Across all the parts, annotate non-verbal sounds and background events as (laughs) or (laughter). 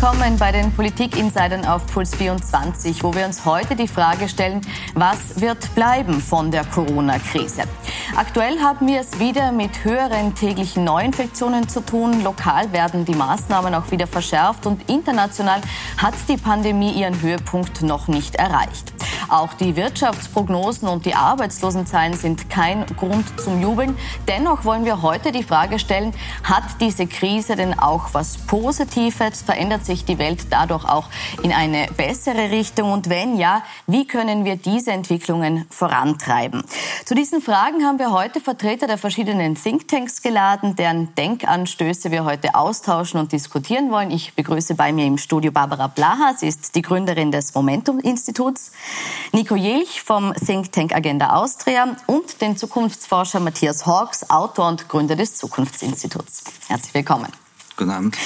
willkommen bei den Politik-Insidern auf Puls 24, wo wir uns heute die Frage stellen, was wird bleiben von der Corona-Krise? Aktuell haben wir es wieder mit höheren täglichen Neuinfektionen zu tun. Lokal werden die Maßnahmen auch wieder verschärft und international hat die Pandemie ihren Höhepunkt noch nicht erreicht. Auch die Wirtschaftsprognosen und die Arbeitslosenzahlen sind kein Grund zum Jubeln. Dennoch wollen wir heute die Frage stellen, hat diese Krise denn auch was Positives? Verändert sich die Welt dadurch auch in eine bessere Richtung? Und wenn ja, wie können wir diese Entwicklungen vorantreiben? Zu diesen Fragen haben wir heute Vertreter der verschiedenen Thinktanks geladen, deren Denkanstöße wir heute austauschen und diskutieren wollen. Ich begrüße bei mir im Studio Barbara Blaha. Sie ist die Gründerin des Momentum-Instituts. Nico Jelch vom Think Tank Agenda Austria und den Zukunftsforscher Matthias Hawks, Autor und Gründer des Zukunftsinstituts. Herzlich willkommen. Guten Abend.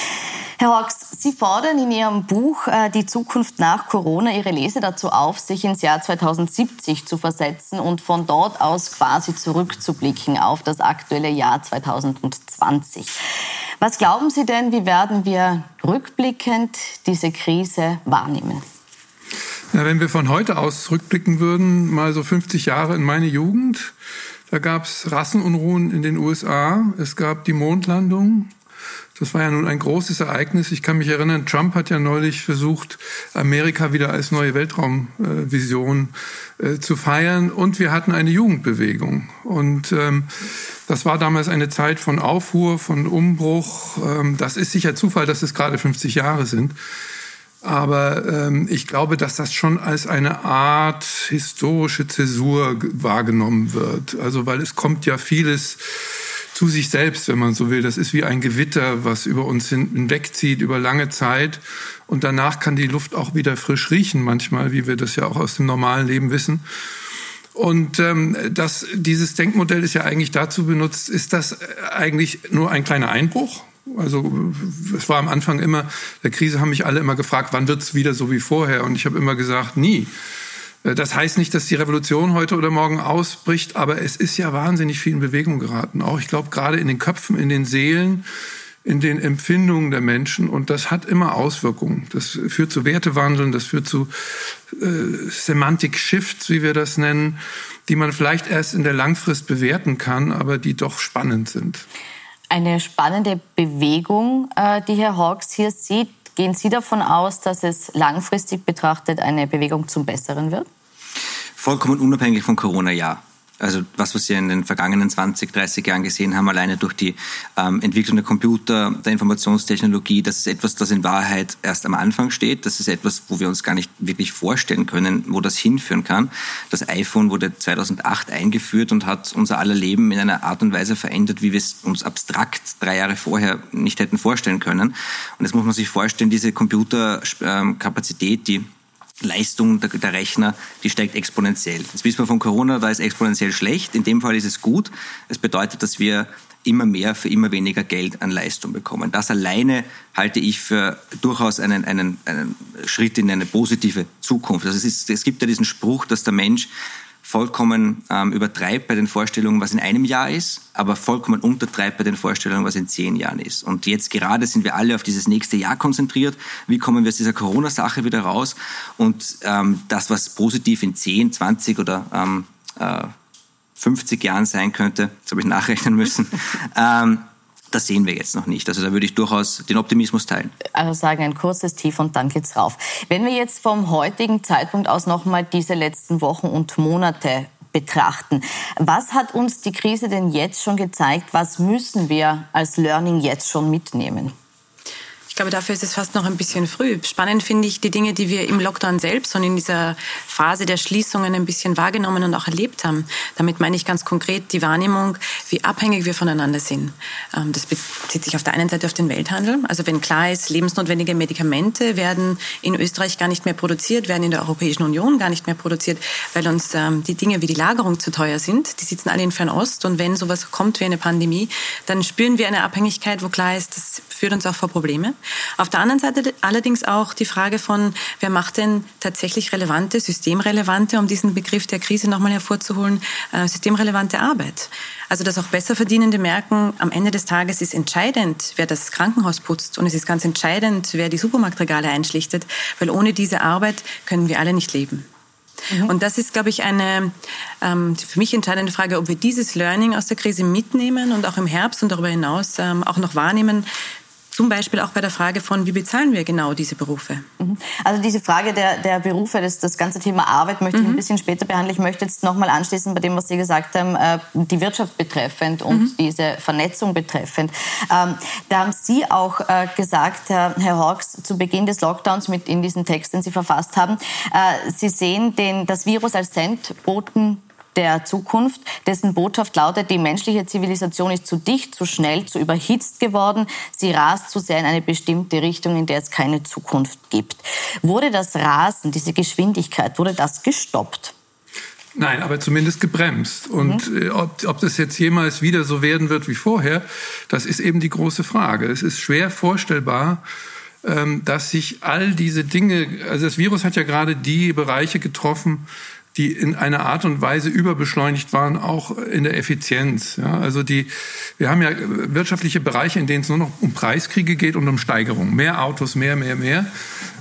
Herr Hawks, Sie fordern in Ihrem Buch äh, Die Zukunft nach Corona Ihre Leser dazu auf, sich ins Jahr 2070 zu versetzen und von dort aus quasi zurückzublicken auf das aktuelle Jahr 2020. Was glauben Sie denn, wie werden wir rückblickend diese Krise wahrnehmen? Ja, wenn wir von heute aus zurückblicken würden, mal so 50 Jahre in meine Jugend, da gab es Rassenunruhen in den USA, es gab die Mondlandung. Das war ja nun ein großes Ereignis. Ich kann mich erinnern, Trump hat ja neulich versucht, Amerika wieder als neue Weltraumvision äh, zu feiern. Und wir hatten eine Jugendbewegung. Und ähm, das war damals eine Zeit von Aufruhr, von Umbruch. Ähm, das ist sicher Zufall, dass es gerade 50 Jahre sind. Aber ähm, ich glaube, dass das schon als eine Art historische Zäsur wahrgenommen wird. Also weil es kommt ja vieles zu sich selbst, wenn man so will. Das ist wie ein Gewitter, was über uns hinwegzieht über lange Zeit. Und danach kann die Luft auch wieder frisch riechen manchmal, wie wir das ja auch aus dem normalen Leben wissen. Und ähm, das, dieses Denkmodell ist ja eigentlich dazu benutzt, ist das eigentlich nur ein kleiner Einbruch? Also es war am Anfang immer, der Krise haben mich alle immer gefragt, wann wird es wieder so wie vorher? Und ich habe immer gesagt, nie. Äh, das heißt nicht, dass die Revolution heute oder morgen ausbricht, aber es ist ja wahnsinnig viel in Bewegung geraten. Auch ich glaube gerade in den Köpfen, in den Seelen, in den Empfindungen der Menschen. Und das hat immer Auswirkungen. Das führt zu Wertewandeln, das führt zu äh, Semantic Shifts, wie wir das nennen, die man vielleicht erst in der Langfrist bewerten kann, aber die doch spannend sind eine spannende Bewegung, äh, die Herr Hawks hier sieht. Gehen Sie davon aus, dass es langfristig betrachtet eine Bewegung zum Besseren wird? Vollkommen unabhängig von Corona, ja. Also was, was wir in den vergangenen 20, 30 Jahren gesehen haben, alleine durch die ähm, Entwicklung der Computer, der Informationstechnologie, das ist etwas, das in Wahrheit erst am Anfang steht. Das ist etwas, wo wir uns gar nicht wirklich vorstellen können, wo das hinführen kann. Das iPhone wurde 2008 eingeführt und hat unser aller Leben in einer Art und Weise verändert, wie wir es uns abstrakt drei Jahre vorher nicht hätten vorstellen können. Und jetzt muss man sich vorstellen, diese Computerkapazität, die Leistung der, der, Rechner, die steigt exponentiell. Das wissen wir von Corona, da ist exponentiell schlecht. In dem Fall ist es gut. Es bedeutet, dass wir immer mehr für immer weniger Geld an Leistung bekommen. Das alleine halte ich für durchaus einen, einen, einen Schritt in eine positive Zukunft. Also es, ist, es gibt ja diesen Spruch, dass der Mensch vollkommen ähm, übertreibt bei den Vorstellungen, was in einem Jahr ist, aber vollkommen untertreibt bei den Vorstellungen, was in zehn Jahren ist. Und jetzt gerade sind wir alle auf dieses nächste Jahr konzentriert. Wie kommen wir aus dieser Corona-Sache wieder raus? Und ähm, das, was positiv in 10, 20 oder ähm, äh, 50 Jahren sein könnte, das habe ich nachrechnen müssen, (laughs) ähm, das sehen wir jetzt noch nicht. Also da würde ich durchaus den Optimismus teilen. Also sagen ein kurzes Tief und dann geht's rauf. Wenn wir jetzt vom heutigen Zeitpunkt aus nochmal diese letzten Wochen und Monate betrachten. Was hat uns die Krise denn jetzt schon gezeigt? Was müssen wir als Learning jetzt schon mitnehmen? Ich glaube, dafür ist es fast noch ein bisschen früh. Spannend finde ich die Dinge, die wir im Lockdown selbst und in dieser Phase der Schließungen ein bisschen wahrgenommen und auch erlebt haben. Damit meine ich ganz konkret die Wahrnehmung, wie abhängig wir voneinander sind. Ähm, das bezieht sich auf der einen Seite auf den Welthandel. Also wenn klar ist, lebensnotwendige Medikamente werden in Österreich gar nicht mehr produziert, werden in der Europäischen Union gar nicht mehr produziert, weil uns ähm, die Dinge wie die Lagerung zu teuer sind. Die sitzen alle in Fernost und wenn sowas kommt wie eine Pandemie, dann spüren wir eine Abhängigkeit, wo klar ist, das führt uns auch vor Probleme. Auf der anderen Seite allerdings auch die Frage von, wer macht denn tatsächlich relevante, systemrelevante, um diesen Begriff der Krise nochmal hervorzuholen, äh, systemrelevante Arbeit. Also dass auch Besserverdienende merken, am Ende des Tages ist entscheidend, wer das Krankenhaus putzt und es ist ganz entscheidend, wer die Supermarktregale einschlichtet, weil ohne diese Arbeit können wir alle nicht leben. Mhm. Und das ist, glaube ich, eine ähm, für mich entscheidende Frage, ob wir dieses Learning aus der Krise mitnehmen und auch im Herbst und darüber hinaus ähm, auch noch wahrnehmen, zum Beispiel auch bei der Frage von, wie bezahlen wir genau diese Berufe? Mhm. Also diese Frage der, der Berufe, das, das ganze Thema Arbeit möchte ich mhm. ein bisschen später behandeln. Ich möchte jetzt nochmal anschließen bei dem, was Sie gesagt haben, äh, die Wirtschaft betreffend und mhm. diese Vernetzung betreffend. Ähm, da haben Sie auch äh, gesagt, Herr, Herr Hawks, zu Beginn des Lockdowns mit in diesem Text, den Sie verfasst haben, äh, Sie sehen den, das Virus als Sendboten der Zukunft, dessen Botschaft lautet, die menschliche Zivilisation ist zu dicht, zu schnell, zu überhitzt geworden. Sie rast zu sehr in eine bestimmte Richtung, in der es keine Zukunft gibt. Wurde das Rasen, diese Geschwindigkeit, wurde das gestoppt? Nein, aber zumindest gebremst. Und mhm. Äh, ob, ob das jetzt jemals wieder so werden wird wie vorher, das ist eben die große Frage. Es ist schwer vorstellbar, ähm, dass sich all diese Dinge, also das Virus hat ja gerade die Bereiche getroffen, die in einer Art und Weise überbeschleunigt waren, auch in der Effizienz. Ja, also die, wir haben ja wirtschaftliche Bereiche, in denen es nur noch um Preiskriege geht und um Steigerung. Mehr Autos, mehr, mehr, mehr.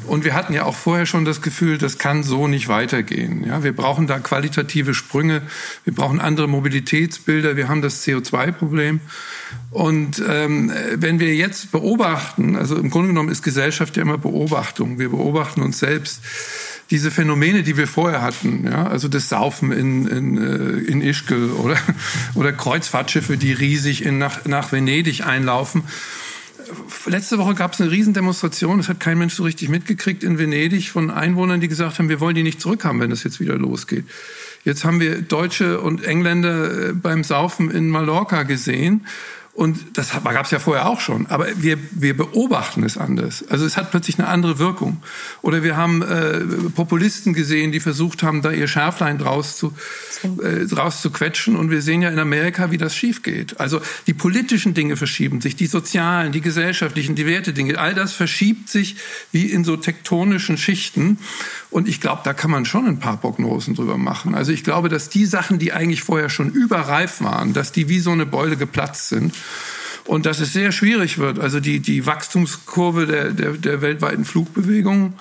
Und wir hatten ja auch vorher schon das Gefühl, das kann so nicht weitergehen. Ja, wir brauchen da qualitative Sprünge. Wir brauchen andere Mobilitätsbilder. Wir haben das CO2-Problem. Und ähm, wenn wir jetzt beobachten, also im Grunde genommen ist Gesellschaft ja immer Beobachtung. Wir beobachten uns selbst diese Phänomene, die wir vorher hatten, ja, also das Saufen in, in, äh, in Ischgl oder, (laughs) oder Kreuzfahrtschiffe, die riesig in, nach, nach Venedig einlaufen. Letzte Woche gab es eine Riesendemonstration, das hat kein Mensch so richtig mitgekriegt in Venedig von Einwohnern, die gesagt haben, wir wollen die nicht zurückhaben, wenn das jetzt wieder losgeht. Jetzt haben wir Deutsche und Engländer äh, beim Saufen in Mallorca gesehen und das gab es ja vorher auch schon. Aber wir, wir beobachten es anders. Also es hat plötzlich eine andere Wirkung. Oder wir haben äh, Populisten gesehen, die versucht haben, da ihr Schärflein draus zu, äh, draus zu quetschen. Und wir sehen ja in Amerika, wie das schief geht. Also die politischen Dinge verschieben sich, die sozialen, die gesellschaftlichen, die Wertedinge. All das verschiebt sich wie in so tektonischen Schichten. Und ich glaube, da kann man schon ein paar Prognosen drüber machen. Also ich glaube, dass die Sachen, die eigentlich vorher schon überreif waren, dass die wie so eine Beule geplatzt sind und dass es sehr schwierig wird, also die, die Wachstumskurve der, der, der weltweiten Flugbewegung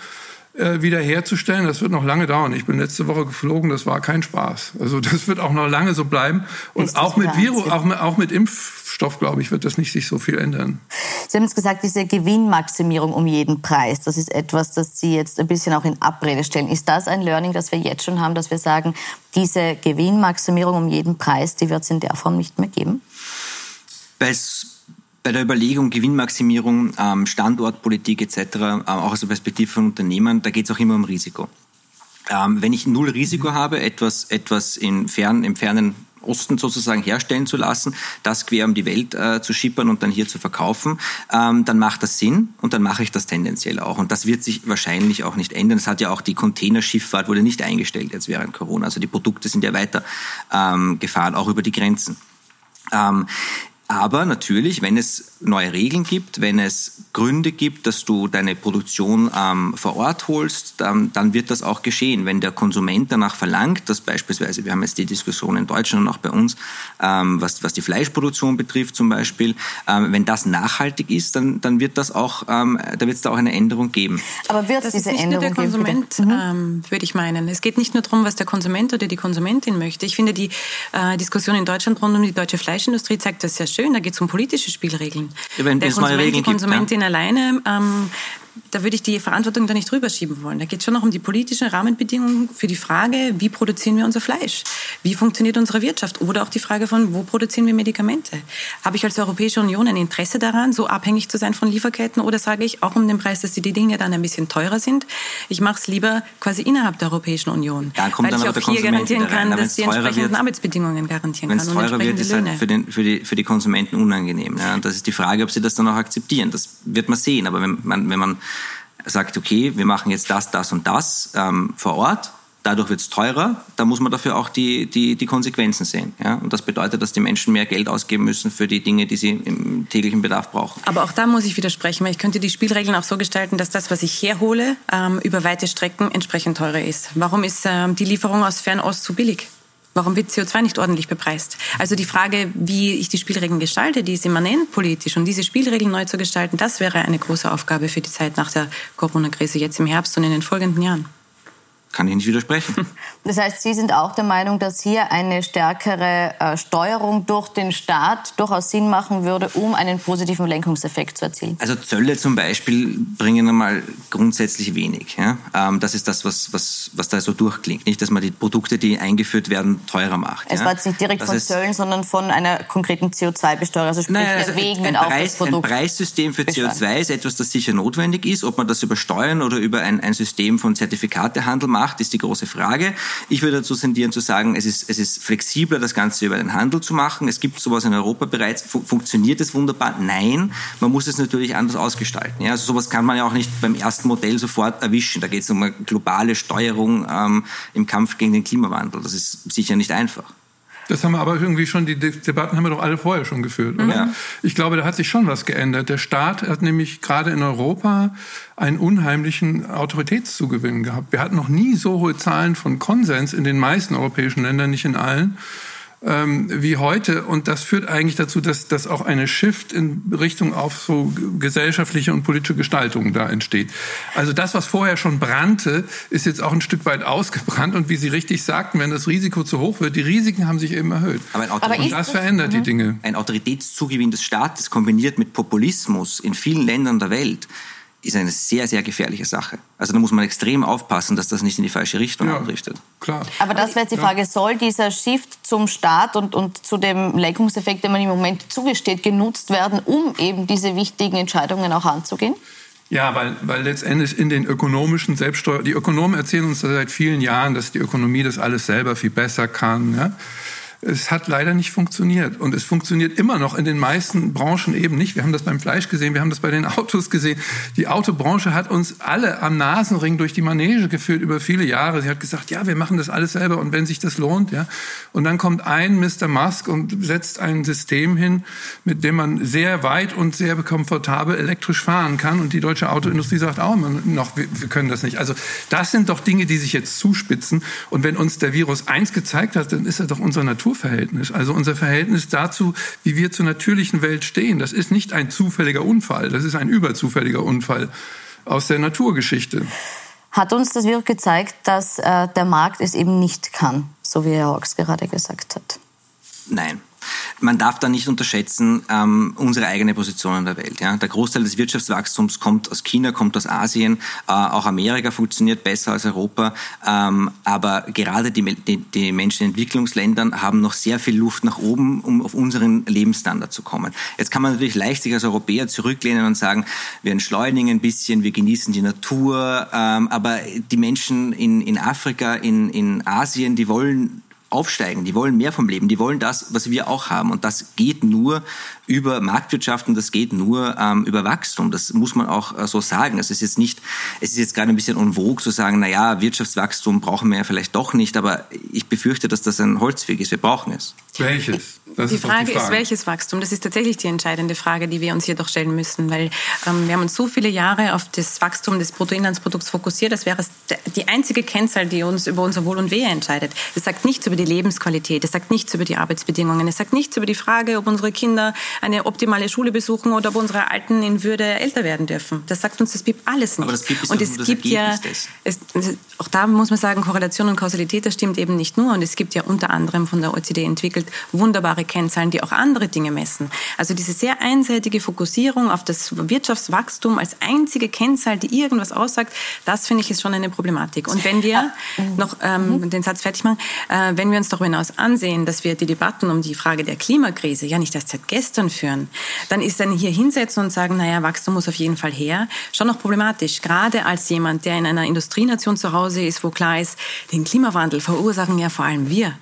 äh, wiederherzustellen, das wird noch lange dauern. Ich bin letzte Woche geflogen, das war kein Spaß. Also das wird auch noch lange so bleiben. Und auch mit Virus, auch mit, auch mit Impfstoff, glaube ich, wird das nicht sich so viel ändern. Sie haben jetzt gesagt, diese Gewinnmaximierung um jeden Preis, das ist etwas, das Sie jetzt ein bisschen auch in Abrede stellen. Ist das ein Learning, das wir jetzt schon haben, dass wir sagen, diese Gewinnmaximierung um jeden Preis, die wird es in der Form nicht mehr geben? Bei, bei der Überlegung Gewinnmaximierung, ähm, Standortpolitik etc., äh, auch aus der Perspektive von Unternehmen, da geht es auch immer um Risiko. Ähm, wenn ich null Risiko mhm. habe, etwas, etwas in fern, im fernen Osten sozusagen herstellen zu lassen, das quer um die Welt äh, zu schippern und dann hier zu verkaufen, ähm, dann macht das Sinn und dann mache ich das tendenziell auch. Und das wird sich wahrscheinlich auch nicht ändern. Das hat ja auch die Containerschifffahrt wurde nicht eingestellt jetzt während Corona. Also die Produkte sind ja weiter ähm, gefahren, auch über die Grenzen. Ähm, aber natürlich, wenn es neue Regeln gibt, wenn es Gründe gibt, dass du deine Produktion ähm, vor Ort holst, dann, dann, wird das auch geschehen. Wenn der Konsument danach verlangt, dass beispielsweise, wir haben jetzt die Diskussion in Deutschland und auch bei uns, ähm, was, was die Fleischproduktion betrifft zum Beispiel, ähm, wenn das nachhaltig ist, dann, dann wird das auch, ähm, da wird es da auch eine Änderung geben. Aber wird es diese ist nicht Änderung nur der Konsument, mhm. ähm, würde ich meinen. Es geht nicht nur darum, was der Konsument oder die Konsumentin möchte. Ich finde, die äh, Diskussion in Deutschland rund um die deutsche Fleischindustrie zeigt das sehr schön schön, da geht es um politische Spielregeln. Wenn der Konsument, die Konsumentin gibt, ja? alleine ähm, da würde ich die Verantwortung da nicht drüber schieben wollen. Da geht es schon noch um die politischen Rahmenbedingungen für die Frage, wie produzieren wir unser Fleisch? Wie funktioniert unsere Wirtschaft? Oder auch die Frage von, wo produzieren wir Medikamente? Habe ich als Europäische Union ein Interesse daran, so abhängig zu sein von Lieferketten? Oder sage ich auch um den Preis, dass die Dinge dann ein bisschen teurer sind? Ich mache es lieber quasi innerhalb der Europäischen Union. Da kommt weil ich auch hier garantieren kann, dass die entsprechenden wird, Arbeitsbedingungen garantieren kann. Wenn es teurer wird, ist halt für, den, für, die, für die Konsumenten unangenehm. Ja? Und das ist die Frage, ob sie das dann auch akzeptieren. Das wird man sehen. Aber wenn man, wenn man sagt, okay, wir machen jetzt das, das und das ähm, vor Ort, Dadurch wird es teurer, da muss man dafür auch die, die, die Konsequenzen sehen. Ja? Und das bedeutet, dass die Menschen mehr Geld ausgeben müssen für die Dinge, die sie im täglichen Bedarf brauchen. Aber auch da muss ich widersprechen, weil ich könnte die Spielregeln auch so gestalten, dass das, was ich herhole, ähm, über weite Strecken entsprechend teurer ist. Warum ist ähm, die Lieferung aus Fernost zu billig? Warum wird CO2 nicht ordentlich bepreist? Also die Frage, wie ich die Spielregeln gestalte, die ist immanent politisch. Und diese Spielregeln neu zu gestalten, das wäre eine große Aufgabe für die Zeit nach der Corona-Krise, jetzt im Herbst und in den folgenden Jahren kann ich nicht widersprechen. (laughs) Das heißt, Sie sind auch der Meinung, dass hier eine stärkere äh, Steuerung durch den Staat durchaus Sinn machen würde, um einen positiven Lenkungseffekt zu erzielen? Also Zölle zum Beispiel bringen einmal grundsätzlich wenig. Ja? Ähm, das ist das, was, was, was da so durchklingt. Nicht, dass man die Produkte, die eingeführt werden, teurer macht. Es ja? war jetzt nicht direkt das von Zöllen, sondern von einer konkreten CO2-Besteuerung. Also sprich, naja, also wegen ein, Preis, das Produkt. Ein Preissystem für CO2 ist etwas, das sicher notwendig ist. Ob man das über Steuern oder über ein, ein System von Zertifikatehandel macht, macht, ist die große Frage. Ich würde dazu tendieren zu sagen, es ist, es ist flexibler, das Ganze über den Handel zu machen. Es gibt sowas in Europa bereits. Funktioniert es wunderbar? Nein. Man muss es natürlich anders ausgestalten. Ja, also sowas kann man ja auch nicht beim ersten Modell sofort erwischen. Da geht es um eine globale Steuerung ähm, im Kampf gegen den Klimawandel. Das ist sicher nicht einfach. Das haben wir aber irgendwie schon, die Debatten haben wir doch alle vorher schon geführt, oder? Ja. Ich glaube, da hat sich schon was geändert. Der Staat hat nämlich gerade in Europa einen unheimlichen Autoritätszugewinn gehabt. Wir hatten noch nie so hohe Zahlen von Konsens in den meisten europäischen Ländern, nicht in allen ähm, wie heute. Und das führt eigentlich dazu, dass, dass auch eine Shift in Richtung auf so gesellschaftliche und politische Gestaltung da entsteht. Also das, was vorher schon brannte, ist jetzt auch ein Stück weit ausgebrannt. Und wie Sie richtig sagten, wenn das Risiko zu hoch wird, die Risiken haben sich eben erhöht. Aber, Aber und das verändert das, die Dinge. Ein Autoritätszugewinn des Staates kombiniert mit Populismus in vielen Ländern der Welt ist eine sehr, sehr gefährliche Sache. Also da muss man extrem aufpassen, dass das nicht in die falsche Richtung ja, abdriftet. Klar. Aber das wäre jetzt die Frage, ja. soll dieser Shift zum Staat und, und zu dem Lenkungseffekt, den man im Moment zugesteht, genutzt werden, um eben diese wichtigen Entscheidungen auch anzugehen? Ja, weil, weil letztendlich in den ökonomischen Selbststeuer, die Ökonomen erzählen uns seit vielen Jahren, dass die Ökonomie das alles selber viel besser kann. Ja? Es hat leider nicht funktioniert. Und es funktioniert immer noch in den meisten Branchen eben nicht. Wir haben das beim Fleisch gesehen, wir haben das bei den Autos gesehen. Die Autobranche hat uns alle am Nasenring durch die Manege geführt über viele Jahre. Sie hat gesagt, ja, wir machen das alles selber und wenn sich das lohnt, ja. Und dann kommt ein Mr. Musk und setzt ein System hin, mit dem man sehr weit und sehr komfortabel elektrisch fahren kann. Und die deutsche Autoindustrie sagt auch immer noch, wir, können das nicht. Also das sind doch Dinge, die sich jetzt zuspitzen. Und wenn uns der Virus eins gezeigt hat, dann ist er doch unsere Natur Naturverhältnis, also unser Verhältnis dazu, wie wir zur natürlichen Welt stehen. Das ist nicht ein zufälliger Unfall, das ist ein überzufälliger Unfall aus der Naturgeschichte. Hat uns das Virus gezeigt, dass äh, der Markt es eben nicht kann, so wie Herr Hawks gerade gesagt hat? Nein. Man darf da nicht unterschätzen ähm, unsere eigene Position in der Welt. Ja? Der Großteil des Wirtschaftswachstums kommt aus China, kommt aus Asien. Äh, auch Amerika funktioniert besser als Europa. Ähm, aber gerade die, die, die, Menschen in Entwicklungsländern haben noch sehr viel Luft nach oben, um auf unseren Lebensstandard zu kommen. Jetzt kann man natürlich leicht sich als Europäer zurücklehnen und sagen, wir entschleunigen ein bisschen, wir genießen die Natur. Ähm, aber die Menschen in, in Afrika, in, in Asien, die wollen aufsteigen, die wollen mehr vom Leben, die wollen das, was wir auch haben. Und das geht nur über Marktwirtschaft und das geht nur ähm, über Wachstum. Das muss man auch äh, so sagen. Es ist jetzt nicht, es ist jetzt gerade ein bisschen unwog zu sagen, na ja, Wirtschaftswachstum brauchen wir ja vielleicht doch nicht, aber ich befürchte, dass das ein Holzweg ist. Wir brauchen es. Welches? Das die, Frage die Frage ist, welches Wachstum? Das ist tatsächlich die entscheidende Frage, die wir uns hier doch stellen müssen, weil ähm, wir haben uns so viele Jahre auf das Wachstum des Bruttoinlandsprodukts fokussiert, das wäre die einzige Kennzahl, die uns über unser Wohl und Wehe entscheidet. Es sagt nichts über die Lebensqualität, es sagt nichts über die Arbeitsbedingungen, es sagt nichts über die Frage, ob unsere Kinder eine optimale Schule besuchen oder ob unsere Alten in Würde älter werden dürfen. Das sagt uns das BIP alles nicht. Aber das BIP ist und es gibt ja, es, auch da muss man sagen, Korrelation und Kausalität, das stimmt eben nicht nur. Und es gibt ja unter anderem von der OECD entwickelt wunderbare Kennzahlen, die auch andere Dinge messen. Also diese sehr einseitige Fokussierung auf das Wirtschaftswachstum als einzige Kennzahl, die irgendwas aussagt, das finde ich ist schon eine Problematik. Und wenn wir noch ähm, mhm. den Satz fertig machen, äh, wenn wir uns darüber hinaus ansehen, dass wir die Debatten um die Frage der Klimakrise ja nicht erst seit gestern führen, dann ist dann hier hinsetzen und sagen, naja, Wachstum muss auf jeden Fall her, schon noch problematisch. Gerade als jemand, der in einer Industrienation zu Hause ist, wo klar ist, den Klimawandel verursachen ja vor allem wir.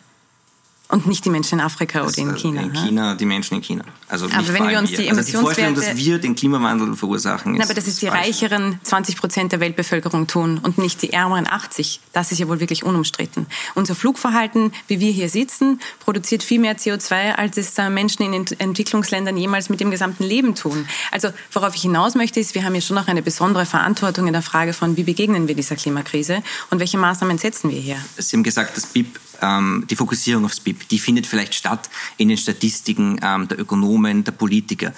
Und nicht die Menschen in Afrika oder in China. In China, die Menschen in China. Also aber wenn wir uns die also die Vorstellung, dass wir den Klimawandel verursachen, ist. Na, aber das ist die falsch. reicheren 20 Prozent der Weltbevölkerung tun und nicht die ärmeren 80. Das ist ja wohl wirklich unumstritten. Unser Flugverhalten, wie wir hier sitzen, produziert viel mehr CO2, als es Menschen in Entwicklungsländern jemals mit dem gesamten Leben tun. Also worauf ich hinaus möchte, ist, wir haben ja schon noch eine besondere Verantwortung in der Frage von, wie begegnen wir dieser Klimakrise und welche Maßnahmen setzen wir hier. Sie haben gesagt, das BIP ähm, die Fokussierung aufs BIP, die findet vielleicht statt in den Statistiken ähm, der Ökonomen, der Politiker.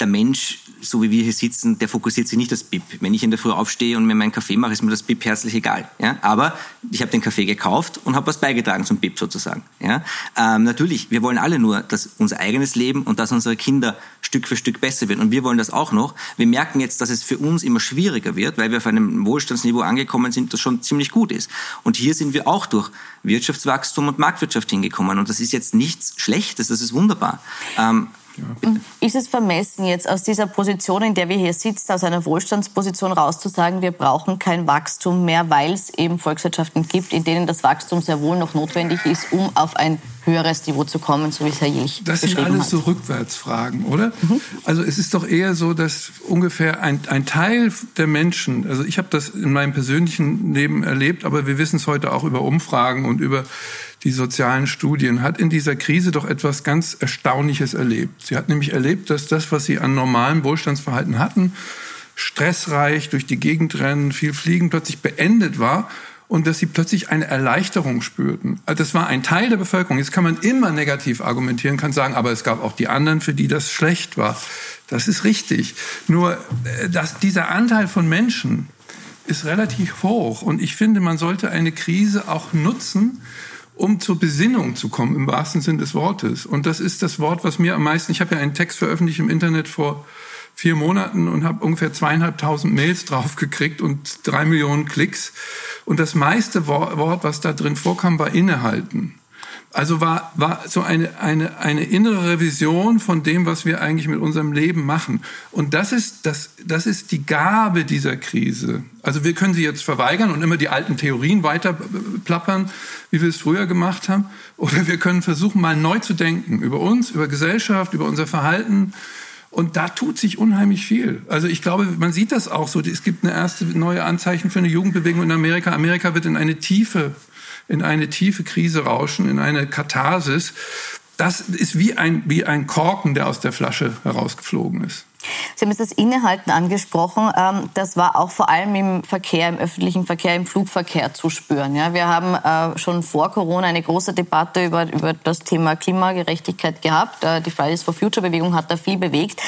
Der Mensch so wie wir hier sitzen, der fokussiert sich nicht das BIP. Wenn ich in der Früh aufstehe und mir meinen Kaffee mache, ist mir das BIP herzlich egal. Ja? Aber ich habe den Kaffee gekauft und habe was beigetragen zum BIP sozusagen. Ja? Ähm, natürlich, wir wollen alle nur, dass unser eigenes Leben und dass unsere Kinder Stück für Stück besser werden. Und wir wollen das auch noch. Wir merken jetzt, dass es für uns immer schwieriger wird, weil wir auf einem Wohlstandsniveau angekommen sind, das schon ziemlich gut ist. Und hier sind wir auch durch Wirtschaftswachstum und Marktwirtschaft hingekommen. Und das ist jetzt nichts Schlechtes, das ist wunderbar. Ähm, ja, ist es vermessen, jetzt aus dieser Position, in der wir hier sitzen, aus einer Wohlstandsposition rauszusagen, wir brauchen kein Wachstum mehr, weil es eben Volkswirtschaften gibt, in denen das Wachstum sehr wohl noch notwendig ist, um auf ein höheres Niveau zu kommen, so wie es Herr Jilch Das sind alles hat. so Rückwärtsfragen, oder? Mhm. Also es ist doch eher so, dass ungefähr ein, ein Teil der Menschen, also ich habe das in meinem persönlichen Leben erlebt, aber wir wissen es heute auch über Umfragen und über die sozialen Studien, hat in dieser Krise doch etwas ganz Erstaunliches erlebt. Sie hat nämlich erlebt, dass das, was sie an normalem Wohlstandsverhalten hatten, stressreich durch die Gegend rennen, viel fliegen, plötzlich beendet war und dass sie plötzlich eine Erleichterung spürten. Also das war ein Teil der Bevölkerung. Jetzt kann man immer negativ argumentieren, kann sagen, aber es gab auch die anderen, für die das schlecht war. Das ist richtig. Nur äh, dass dieser Anteil von Menschen ist relativ hoch und ich finde, man sollte eine Krise auch nutzen, um zur Besinnung zu kommen, im wahrsten Sinn des Wortes. Und das ist das Wort, was mir am meisten, ich habe ja einen Text veröffentlicht im Internet vor vier Monaten und habe ungefähr zweieinhalbtausend Mails (laughs) draufgekriegt und drei Millionen Klicks. Und das meiste Wort, was da drin vorkam, war innehalten. Also war, war so eine, eine, eine innere Revision von dem, was wir eigentlich mit unserem Leben machen. Und das ist, das, das ist die Gabe dieser Krise. Also wir können sie jetzt verweigern und immer die alten Theorien weiter plappern, wie wir es früher gemacht haben. Oder wir können versuchen, mal neu zu denken über uns, über Gesellschaft, über unser Verhalten. Und da tut sich unheimlich viel. Also ich glaube, man sieht das auch so. Es gibt eine erste neue Anzeichen für eine Jugendbewegung in Amerika. Amerika wird in eine tiefe in eine tiefe Krise rauschen, in eine Katharsis. Das ist wie ein, wie ein Korken, der aus der Flasche herausgeflogen ist. Sie haben jetzt das Innehalten angesprochen. Ähm, das war auch vor allem im Verkehr, im öffentlichen Verkehr, im Flugverkehr zu spüren. wir haben äh, schon vor Corona eine große Debatte über, über das Thema Klimagerechtigkeit gehabt. Äh, die Fridays for Future Bewegung hat da viel bewegt.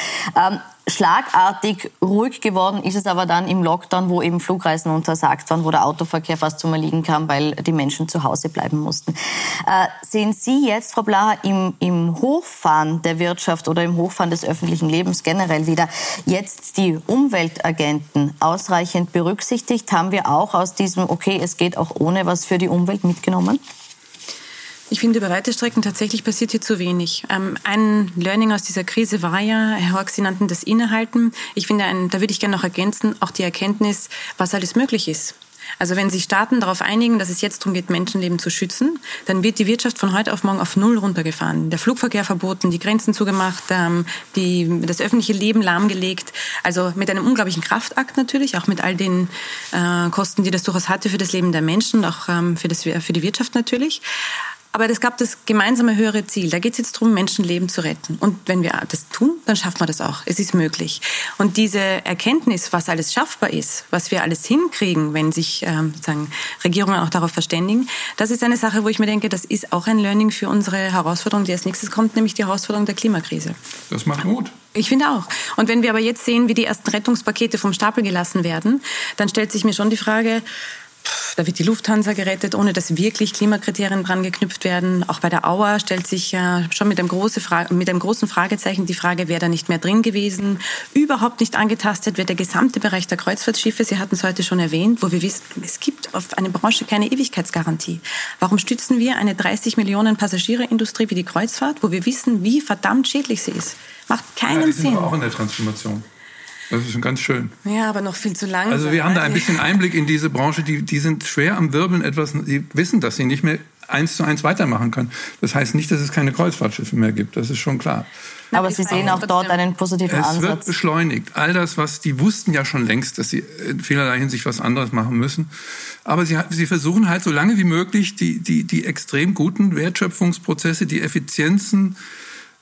Schlagartig ruhig geworden ist es aber dann im Lockdown, wo eben Flugreisen untersagt waren, wo der Autoverkehr fast zum Erliegen kam, weil die Menschen zu Hause bleiben mussten. Äh, sehen Sie jetzt, Frau Blaha, im, im Hochfahren der Wirtschaft oder im Hochfahren des öffentlichen Lebens generell wieder jetzt die Umweltagenten ausreichend berücksichtigt? Haben wir auch aus diesem, okay, es geht auch ohne was für die Umwelt mitgenommen? Ich finde, über weite Strecken tatsächlich passiert hier zu wenig. Ähm, ein Learning aus dieser Krise war ja, Herr Horck, Sie nannten das Innehalten. Ich finde, ein, da würde ich gerne noch ergänzen, auch die Erkenntnis, was alles möglich ist. Also wenn sich Staaten darauf einigen, dass es jetzt darum geht, Menschenleben zu schützen, dann wird die Wirtschaft von heute auf morgen auf Null runtergefahren. Der Flugverkehr verboten, die Grenzen zugemacht, ähm, die, das öffentliche Leben lahmgelegt. Also mit einem unglaublichen Kraftakt natürlich, auch mit all den äh, Kosten, die das durchaus hatte für das Leben der Menschen und auch ähm, für, das, für die Wirtschaft natürlich. Aber es gab das gemeinsame höhere Ziel. Da geht es jetzt darum, Menschenleben zu retten. Und wenn wir das tun, dann schaffen wir das auch. Es ist möglich. Und diese Erkenntnis, was alles schaffbar ist, was wir alles hinkriegen, wenn sich ähm, sagen, Regierungen auch darauf verständigen, das ist eine Sache, wo ich mir denke, das ist auch ein Learning für unsere Herausforderung, die als nächstes kommt, nämlich die Herausforderung der Klimakrise. Das macht Mut. Ich finde auch. Und wenn wir aber jetzt sehen, wie die ersten Rettungspakete vom Stapel gelassen werden, dann stellt sich mir schon die Frage, da wird die Lufthansa gerettet, ohne dass wirklich Klimakriterien dran geknüpft werden. Auch bei der Auer stellt sich ja schon mit einem, große mit einem großen Fragezeichen die Frage, wäre da nicht mehr drin gewesen. Überhaupt nicht angetastet wird der gesamte Bereich der Kreuzfahrtschiffe. Sie hatten es heute schon erwähnt, wo wir wissen, es gibt auf eine Branche keine Ewigkeitsgarantie. Warum stützen wir eine 30 Millionen Passagierindustrie wie die Kreuzfahrt, wo wir wissen, wie verdammt schädlich sie ist? Macht keinen ja, Sinn. auch in der Transformation. Das ist schon ganz schön. Ja, aber noch viel zu lang. Also wir haben da ein bisschen Einblick in diese Branche. Die, die sind schwer am Wirbeln etwas. Sie wissen, dass sie nicht mehr eins zu eins weitermachen können. Das heißt nicht, dass es keine Kreuzfahrtschiffe mehr gibt. Das ist schon klar. Aber Sie sehen auch dort einen positiven es Ansatz. Es wird beschleunigt. All das, was die wussten ja schon längst, dass sie in vielerlei Hinsicht was anderes machen müssen. Aber sie, sie versuchen halt so lange wie möglich die, die, die extrem guten Wertschöpfungsprozesse, die Effizienzen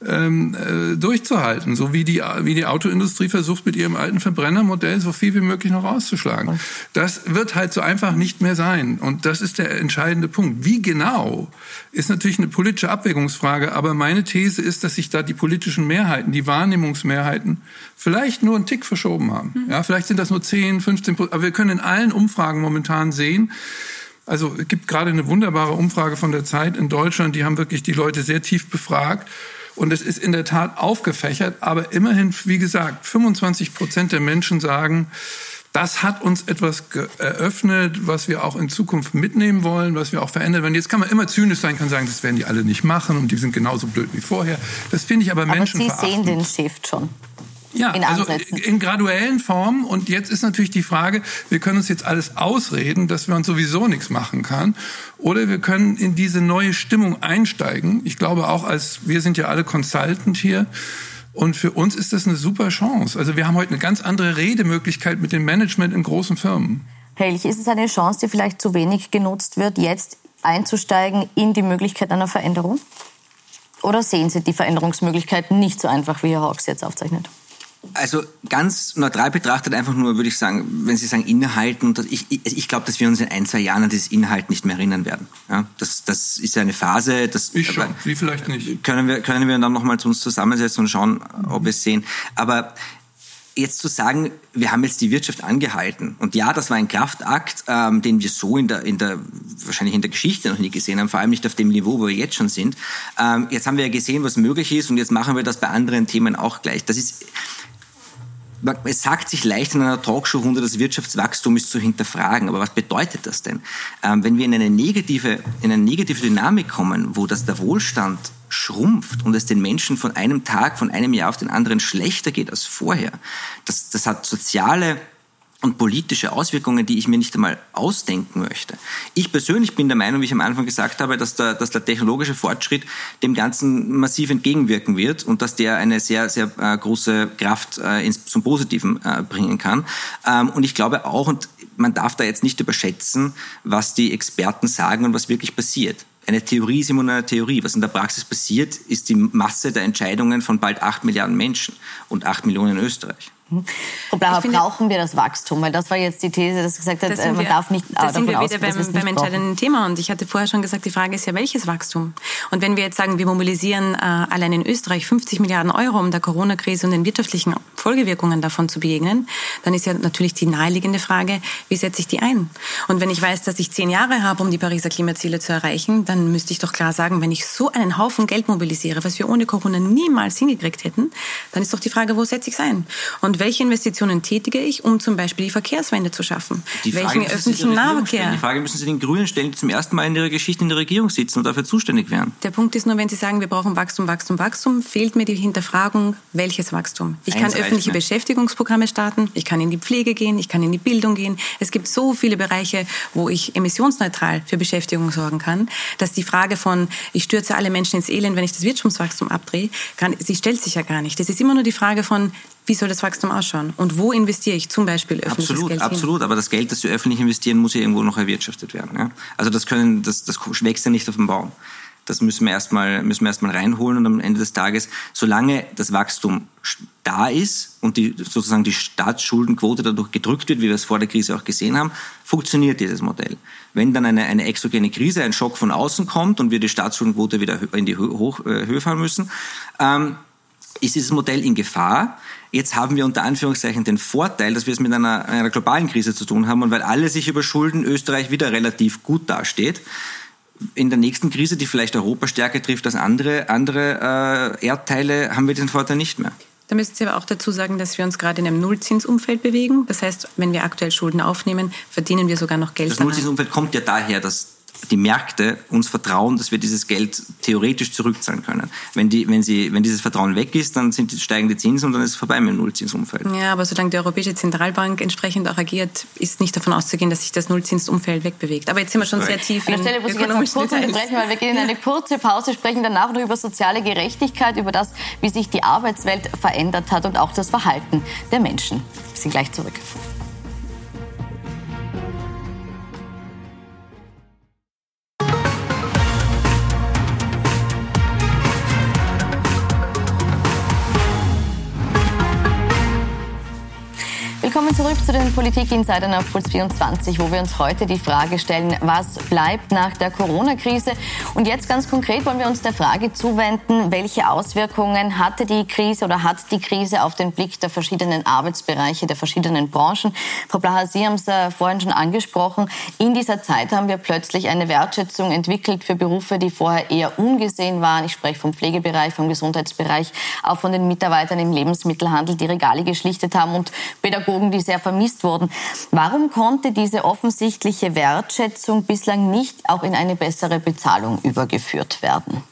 ähm, äh, durchzuhalten. So wie die, wie die Autoindustrie versucht, mit ihrem alten Verbrennermodell so viel wie möglich noch rauszuschlagen. Das wird halt so einfach nicht mehr sein. Und das ist der entscheidende Punkt. Wie genau ist natürlich eine politische Abwägungsfrage. Aber meine These ist, dass sich da die politischen Mehrheiten, die Wahrnehmungsmehrheiten vielleicht nur einen Tick verschoben haben. Mhm. Ja, vielleicht sind das nur 10, 15 Prozent. Aber wir können in allen Umfragen momentan sehen, also es gibt gerade eine wunderbare Umfrage von der Zeit in Deutschland, die haben wirklich die Leute sehr tief befragt. Und es ist in der Tat aufgefächert, aber immerhin, wie gesagt, 25 Prozent der Menschen sagen, das hat uns etwas eröffnet, was wir auch in Zukunft mitnehmen wollen, was wir auch verändern werden. Jetzt kann man immer zynisch sein, kann sagen, das werden die alle nicht machen und die sind genauso blöd wie vorher. Das finde ich aber, aber Menschen Sie sehen den Shift schon. Ja, in also in graduellen Formen. Und jetzt ist natürlich die Frage, wir können uns jetzt alles ausreden, dass wir uns sowieso nichts machen kann. Oder wir können in diese neue Stimmung einsteigen. Ich glaube auch als, wir sind ja alle Consultant hier. Und für uns ist das eine super Chance. Also wir haben heute eine ganz andere Redemöglichkeit mit dem Management in großen Firmen. Ehrlich, ist es eine Chance, die vielleicht zu wenig genutzt wird, jetzt einzusteigen in die Möglichkeit einer Veränderung? Oder sehen Sie die Veränderungsmöglichkeiten nicht so einfach, wie Herr Hawks jetzt aufzeichnet? Also ganz neutral betrachtet einfach nur, würde ich sagen, wenn Sie sagen Inhalten, ich, ich, ich glaube, dass wir uns in ein, zwei Jahren an dieses Inhalt nicht mehr erinnern werden. Ja, das, das ist ja eine Phase. Das, ich schon, Sie vielleicht nicht. Können wir, können wir dann nochmal zu uns zusammensetzen und schauen, ob wir es sehen. Aber jetzt zu sagen, wir haben jetzt die Wirtschaft angehalten und ja, das war ein Kraftakt, ähm, den wir so in der, in der wahrscheinlich in der Geschichte noch nie gesehen haben, vor allem nicht auf dem Niveau, wo wir jetzt schon sind. Ähm, jetzt haben wir ja gesehen, was möglich ist und jetzt machen wir das bei anderen Themen auch gleich. Das ist es sagt sich leicht in einer Talkshow-Runde, das Wirtschaftswachstum ist zu hinterfragen. Aber was bedeutet das denn? Ähm, wenn wir in eine negative, in eine negative Dynamik kommen, wo das der Wohlstand schrumpft und es den Menschen von einem Tag, von einem Jahr auf den anderen schlechter geht als vorher, das, das hat soziale und politische Auswirkungen, die ich mir nicht einmal ausdenken möchte. Ich persönlich bin der Meinung, wie ich am Anfang gesagt habe, dass der, dass der technologische Fortschritt dem Ganzen massiv entgegenwirken wird und dass der eine sehr, sehr äh, große Kraft äh, ins, zum Positiven äh, bringen kann. Ähm, und ich glaube auch, und man darf da jetzt nicht überschätzen, was die Experten sagen und was wirklich passiert. Eine Theorie ist immer nur eine Theorie. Was in der Praxis passiert, ist die Masse der Entscheidungen von bald acht Milliarden Menschen und acht Millionen in Österreich. (laughs) Aber brauchen wir das Wachstum? Weil das war jetzt die These, dass gesagt hat, man wir, darf nicht Da sind wir wieder beim, beim entscheidenden Thema. Und ich hatte vorher schon gesagt, die Frage ist ja, welches Wachstum? Und wenn wir jetzt sagen, wir mobilisieren äh, allein in Österreich 50 Milliarden Euro, um der Corona-Krise und den wirtschaftlichen Folgewirkungen davon zu begegnen, dann ist ja natürlich die naheliegende Frage, wie setze ich die ein? Und wenn ich weiß, dass ich zehn Jahre habe, um die Pariser Klimaziele zu erreichen, dann müsste ich doch klar sagen, wenn ich so einen Haufen Geld mobilisiere, was wir ohne Corona niemals hingekriegt hätten, dann ist doch die Frage, wo setze ich es ein? Und welche Investitionen tätige ich, um zum Beispiel die Verkehrswende zu schaffen? Die Welchen öffentlichen Nahverkehr? Die Frage müssen Sie den Grünen stellen, die zum ersten Mal in ihrer Geschichte in der Regierung sitzen und dafür zuständig wären. Der Punkt ist nur, wenn Sie sagen, wir brauchen Wachstum, Wachstum, Wachstum, fehlt mir die Hinterfragung, welches Wachstum? Ich Eins kann öffentliche Beschäftigungsprogramme starten, ich kann in die Pflege gehen, ich kann in die Bildung gehen. Es gibt so viele Bereiche, wo ich emissionsneutral für Beschäftigung sorgen kann, dass die Frage von, ich stürze alle Menschen ins Elend, wenn ich das Wirtschaftswachstum abdrehe, kann, sie stellt sich ja gar nicht. Das ist immer nur die Frage von, wie soll das Wachstum ausschauen? Und wo investiere ich zum Beispiel öffentliches absolut, Geld Absolut, aber das Geld, das wir öffentlich investieren, muss ja irgendwo noch erwirtschaftet werden. Ja? Also das, können, das, das wächst ja nicht auf dem Baum. Das müssen wir erstmal müssen wir erstmal reinholen und am Ende des Tages, solange das Wachstum da ist und die, sozusagen die Staatsschuldenquote dadurch gedrückt wird, wie wir es vor der Krise auch gesehen haben, funktioniert dieses Modell. Wenn dann eine, eine exogene Krise, ein Schock von außen kommt und wir die Staatsschuldenquote wieder in die äh, Höhe fahren müssen, ähm, ist dieses Modell in Gefahr. Jetzt haben wir unter Anführungszeichen den Vorteil, dass wir es mit einer, einer globalen Krise zu tun haben und weil alle sich überschulden, Österreich wieder relativ gut dasteht. In der nächsten Krise, die vielleicht Europa stärker trifft als andere, andere äh, Erdteile, haben wir diesen Vorteil nicht mehr. Da müssen Sie aber auch dazu sagen, dass wir uns gerade in einem Nullzinsumfeld bewegen. Das heißt, wenn wir aktuell Schulden aufnehmen, verdienen wir sogar noch Geld. Das Nullzinsumfeld kommt ja daher, dass die Märkte uns vertrauen, dass wir dieses Geld theoretisch zurückzahlen können. Wenn, die, wenn, sie, wenn dieses Vertrauen weg ist, dann sind die steigende Zinsen und dann ist es vorbei mit dem Nullzinsumfeld. Ja, aber solange die Europäische Zentralbank entsprechend auch agiert, ist nicht davon auszugehen, dass sich das Nullzinsumfeld wegbewegt. Aber jetzt sind wir schon sehr tief in An der Stelle muss ich jetzt noch kurz unterbrechen, weil wir gehen in eine kurze Pause, sprechen danach noch über soziale Gerechtigkeit, über das, wie sich die Arbeitswelt verändert hat und auch das Verhalten der Menschen. Wir sind gleich zurück. Willkommen zurück zu den Politik-Insidern auf Puls 24, wo wir uns heute die Frage stellen, was bleibt nach der Corona-Krise? Und jetzt ganz konkret wollen wir uns der Frage zuwenden, welche Auswirkungen hatte die Krise oder hat die Krise auf den Blick der verschiedenen Arbeitsbereiche, der verschiedenen Branchen? Frau Blaha, Sie haben es äh, vorhin schon angesprochen. In dieser Zeit haben wir plötzlich eine Wertschätzung entwickelt für Berufe, die vorher eher ungesehen waren. Ich spreche vom Pflegebereich, vom Gesundheitsbereich, auch von den Mitarbeitern im Lebensmittelhandel, die Regale geschlichtet haben und Pädagogen Die sehr vermisst wurden. Warum konnte diese offensichtliche Wertschätzung bislang nicht auch in eine bessere Bezahlung übergeführt werden?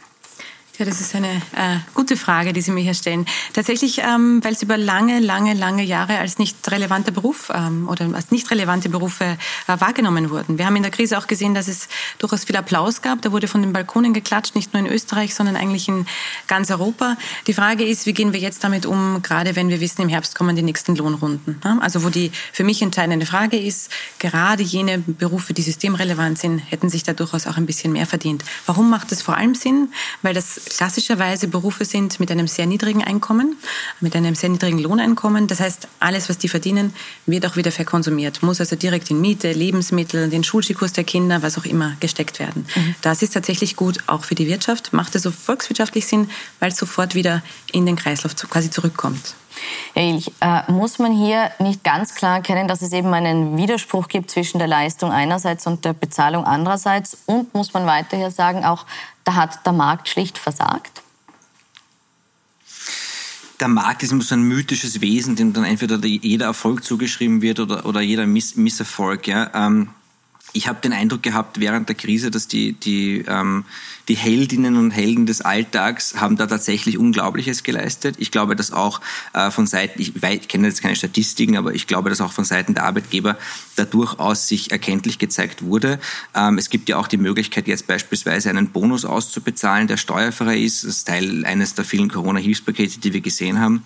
Ja, das ist eine äh, gute Frage, die Sie mir hier stellen. Tatsächlich, ähm, weil es über lange, lange, lange Jahre als nicht relevanter Beruf ähm, oder als nicht relevante Berufe äh, wahrgenommen wurden. Wir haben in der Krise auch gesehen, dass es durchaus viel Applaus gab. Da wurde von den Balkonen geklatscht, nicht nur in Österreich, sondern eigentlich in ganz Europa. Die Frage ist, wie gehen wir jetzt damit um, gerade wenn wir wissen, im Herbst kommen die nächsten Lohnrunden. Ja? Also wo die für mich entscheidende Frage ist, gerade jene Berufe, die systemrelevant sind, hätten sich da durchaus auch ein bisschen mehr verdient. Warum macht es vor allem Sinn? Weil das klassischerweise Berufe sind mit einem sehr niedrigen Einkommen, mit einem sehr niedrigen Lohneinkommen. Das heißt, alles, was die verdienen, wird auch wieder verkonsumiert, muss also direkt in Miete, Lebensmittel, den Schulskikurs der Kinder, was auch immer gesteckt werden. Mhm. Das ist tatsächlich gut, auch für die Wirtschaft, macht es so volkswirtschaftlich Sinn, weil es sofort wieder in den Kreislauf quasi zurückkommt. Herr Ilch, äh, muss man hier nicht ganz klar erkennen, dass es eben einen Widerspruch gibt zwischen der Leistung einerseits und der Bezahlung andererseits? Und muss man weiterhin sagen, auch da hat der Markt schlicht versagt? der Markt ist immer so ein mythisches Wesen, dem dann entweder jeder Erfolg zugeschrieben wird oder, oder jeder Miss, Misserfolg. Ja. Ähm, ich habe den Eindruck gehabt während der Krise, dass die, die, ähm, die Heldinnen und Helden des Alltags haben da tatsächlich Unglaubliches geleistet. Ich glaube, dass auch äh, von Seiten, ich, ich kenne jetzt keine Statistiken, aber ich glaube, dass auch von Seiten der Arbeitgeber da durchaus sich erkenntlich gezeigt wurde. Ähm, es gibt ja auch die Möglichkeit, jetzt beispielsweise einen Bonus auszubezahlen, der steuerfrei ist. Das ist Teil eines der vielen Corona-Hilfspakete, die wir gesehen haben.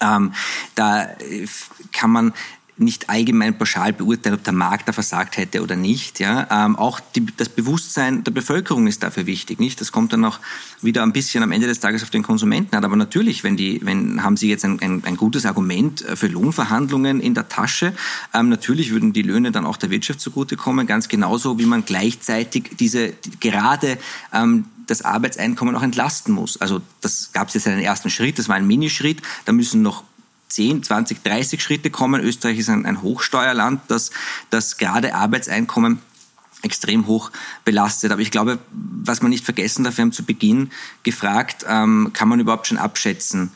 Ähm, da äh, kann man nicht allgemein pauschal beurteilen, ob der Markt da versagt hätte oder nicht. Ja, ähm, auch die, das Bewusstsein der Bevölkerung ist dafür wichtig. Nicht, das kommt dann auch wieder ein bisschen am Ende des Tages auf den Konsumenten an. Aber natürlich, wenn die, wenn haben Sie jetzt ein, ein, ein gutes Argument für Lohnverhandlungen in der Tasche, ähm, natürlich würden die Löhne dann auch der Wirtschaft zugutekommen. Ganz genauso, wie man gleichzeitig diese die, gerade ähm, das Arbeitseinkommen auch entlasten muss. Also das gab es jetzt einen ersten Schritt, das war ein Minischritt. Da müssen noch 10, 20, 30 Schritte kommen. Österreich ist ein, ein Hochsteuerland, das, das gerade Arbeitseinkommen extrem hoch belastet. Aber ich glaube, was man nicht vergessen darf, wir haben zu Beginn gefragt, ähm, kann man überhaupt schon abschätzen,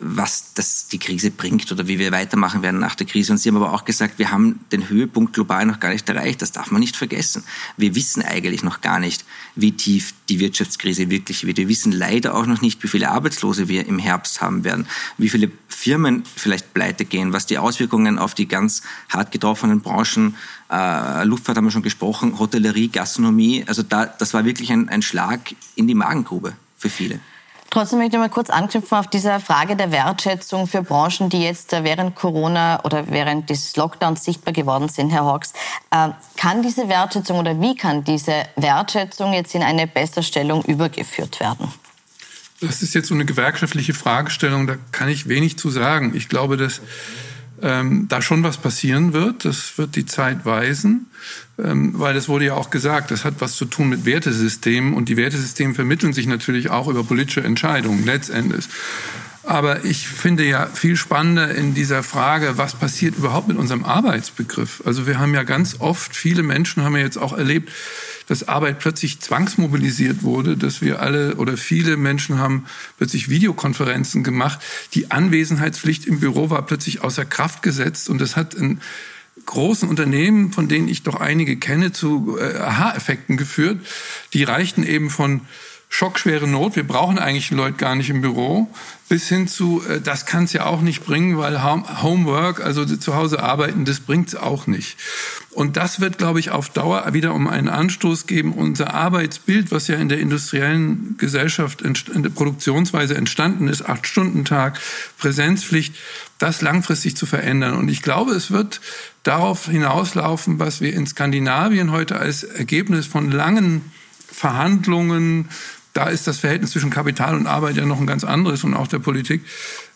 was das die Krise bringt oder wie wir weitermachen werden nach der Krise. Und Sie haben aber auch gesagt, wir haben den Höhepunkt global noch gar nicht erreicht. Das darf man nicht vergessen. Wir wissen eigentlich noch gar nicht, wie tief die Wirtschaftskrise wirklich wird. Wir wissen leider auch noch nicht, wie viele Arbeitslose wir im Herbst haben werden, wie viele Firmen vielleicht pleite gehen, was die Auswirkungen auf die ganz hart getroffenen Branchen, äh, Luftfahrt haben wir schon gesprochen, Hotellerie, Gastronomie, also da, das war wirklich ein, ein Schlag in die Magengrube für viele. Trotzdem möchte ich mal kurz anknüpfen auf diese Frage der Wertschätzung für Branchen, die jetzt äh, während Corona oder während des Lockdowns sichtbar geworden sind, Herr Hawks. Äh, kann diese Wertschätzung oder wie kann diese Wertschätzung jetzt in eine Besserstellung übergeführt werden? Das ist jetzt so eine gewerkschaftliche Fragestellung, da kann ich wenig zu sagen. Ich glaube, dass ähm, da schon was passieren wird. Das wird die Zeit weisen, ähm, weil es wurde ja auch gesagt, das hat was zu tun mit Wertesystemen und die Wertesysteme vermitteln sich natürlich auch über politische Entscheidungen letztendlich. Aber ich finde ja viel spannender in dieser Frage, was passiert überhaupt mit unserem Arbeitsbegriff? Also wir haben ja ganz oft, viele Menschen haben ja jetzt auch erlebt, dass Arbeit plötzlich zwangsmobilisiert wurde, dass wir alle oder viele Menschen haben plötzlich Videokonferenzen gemacht. Die Anwesenheitspflicht im Büro war plötzlich außer Kraft gesetzt und das hat ein großen Unternehmen, von denen ich doch einige kenne, zu äh, Aha-Effekten geführt. Die reichten eben von schockschwere Not, wir brauchen eigentlich Leute gar nicht im Büro, bis hin zu, äh, das kann es ja auch nicht bringen, weil Homework, also zu Hause arbeiten, das bringt es auch nicht. Und das wird, glaube ich, auf Dauer wieder um einen Anstoß geben, unser Arbeitsbild, was ja in der industriellen Gesellschaft, in der Produktionsweise entstanden ist, Acht-Stunden-Tag, Präsenzpflicht, das langfristig zu verändern. Und ich glaube, es wird darauf hinauslaufen, was wir in Skandinavien heute als Ergebnis von langen Verhandlungen, da ist das Verhältnis zwischen Kapital und Arbeit ja noch ein ganz anderes und auch der Politik,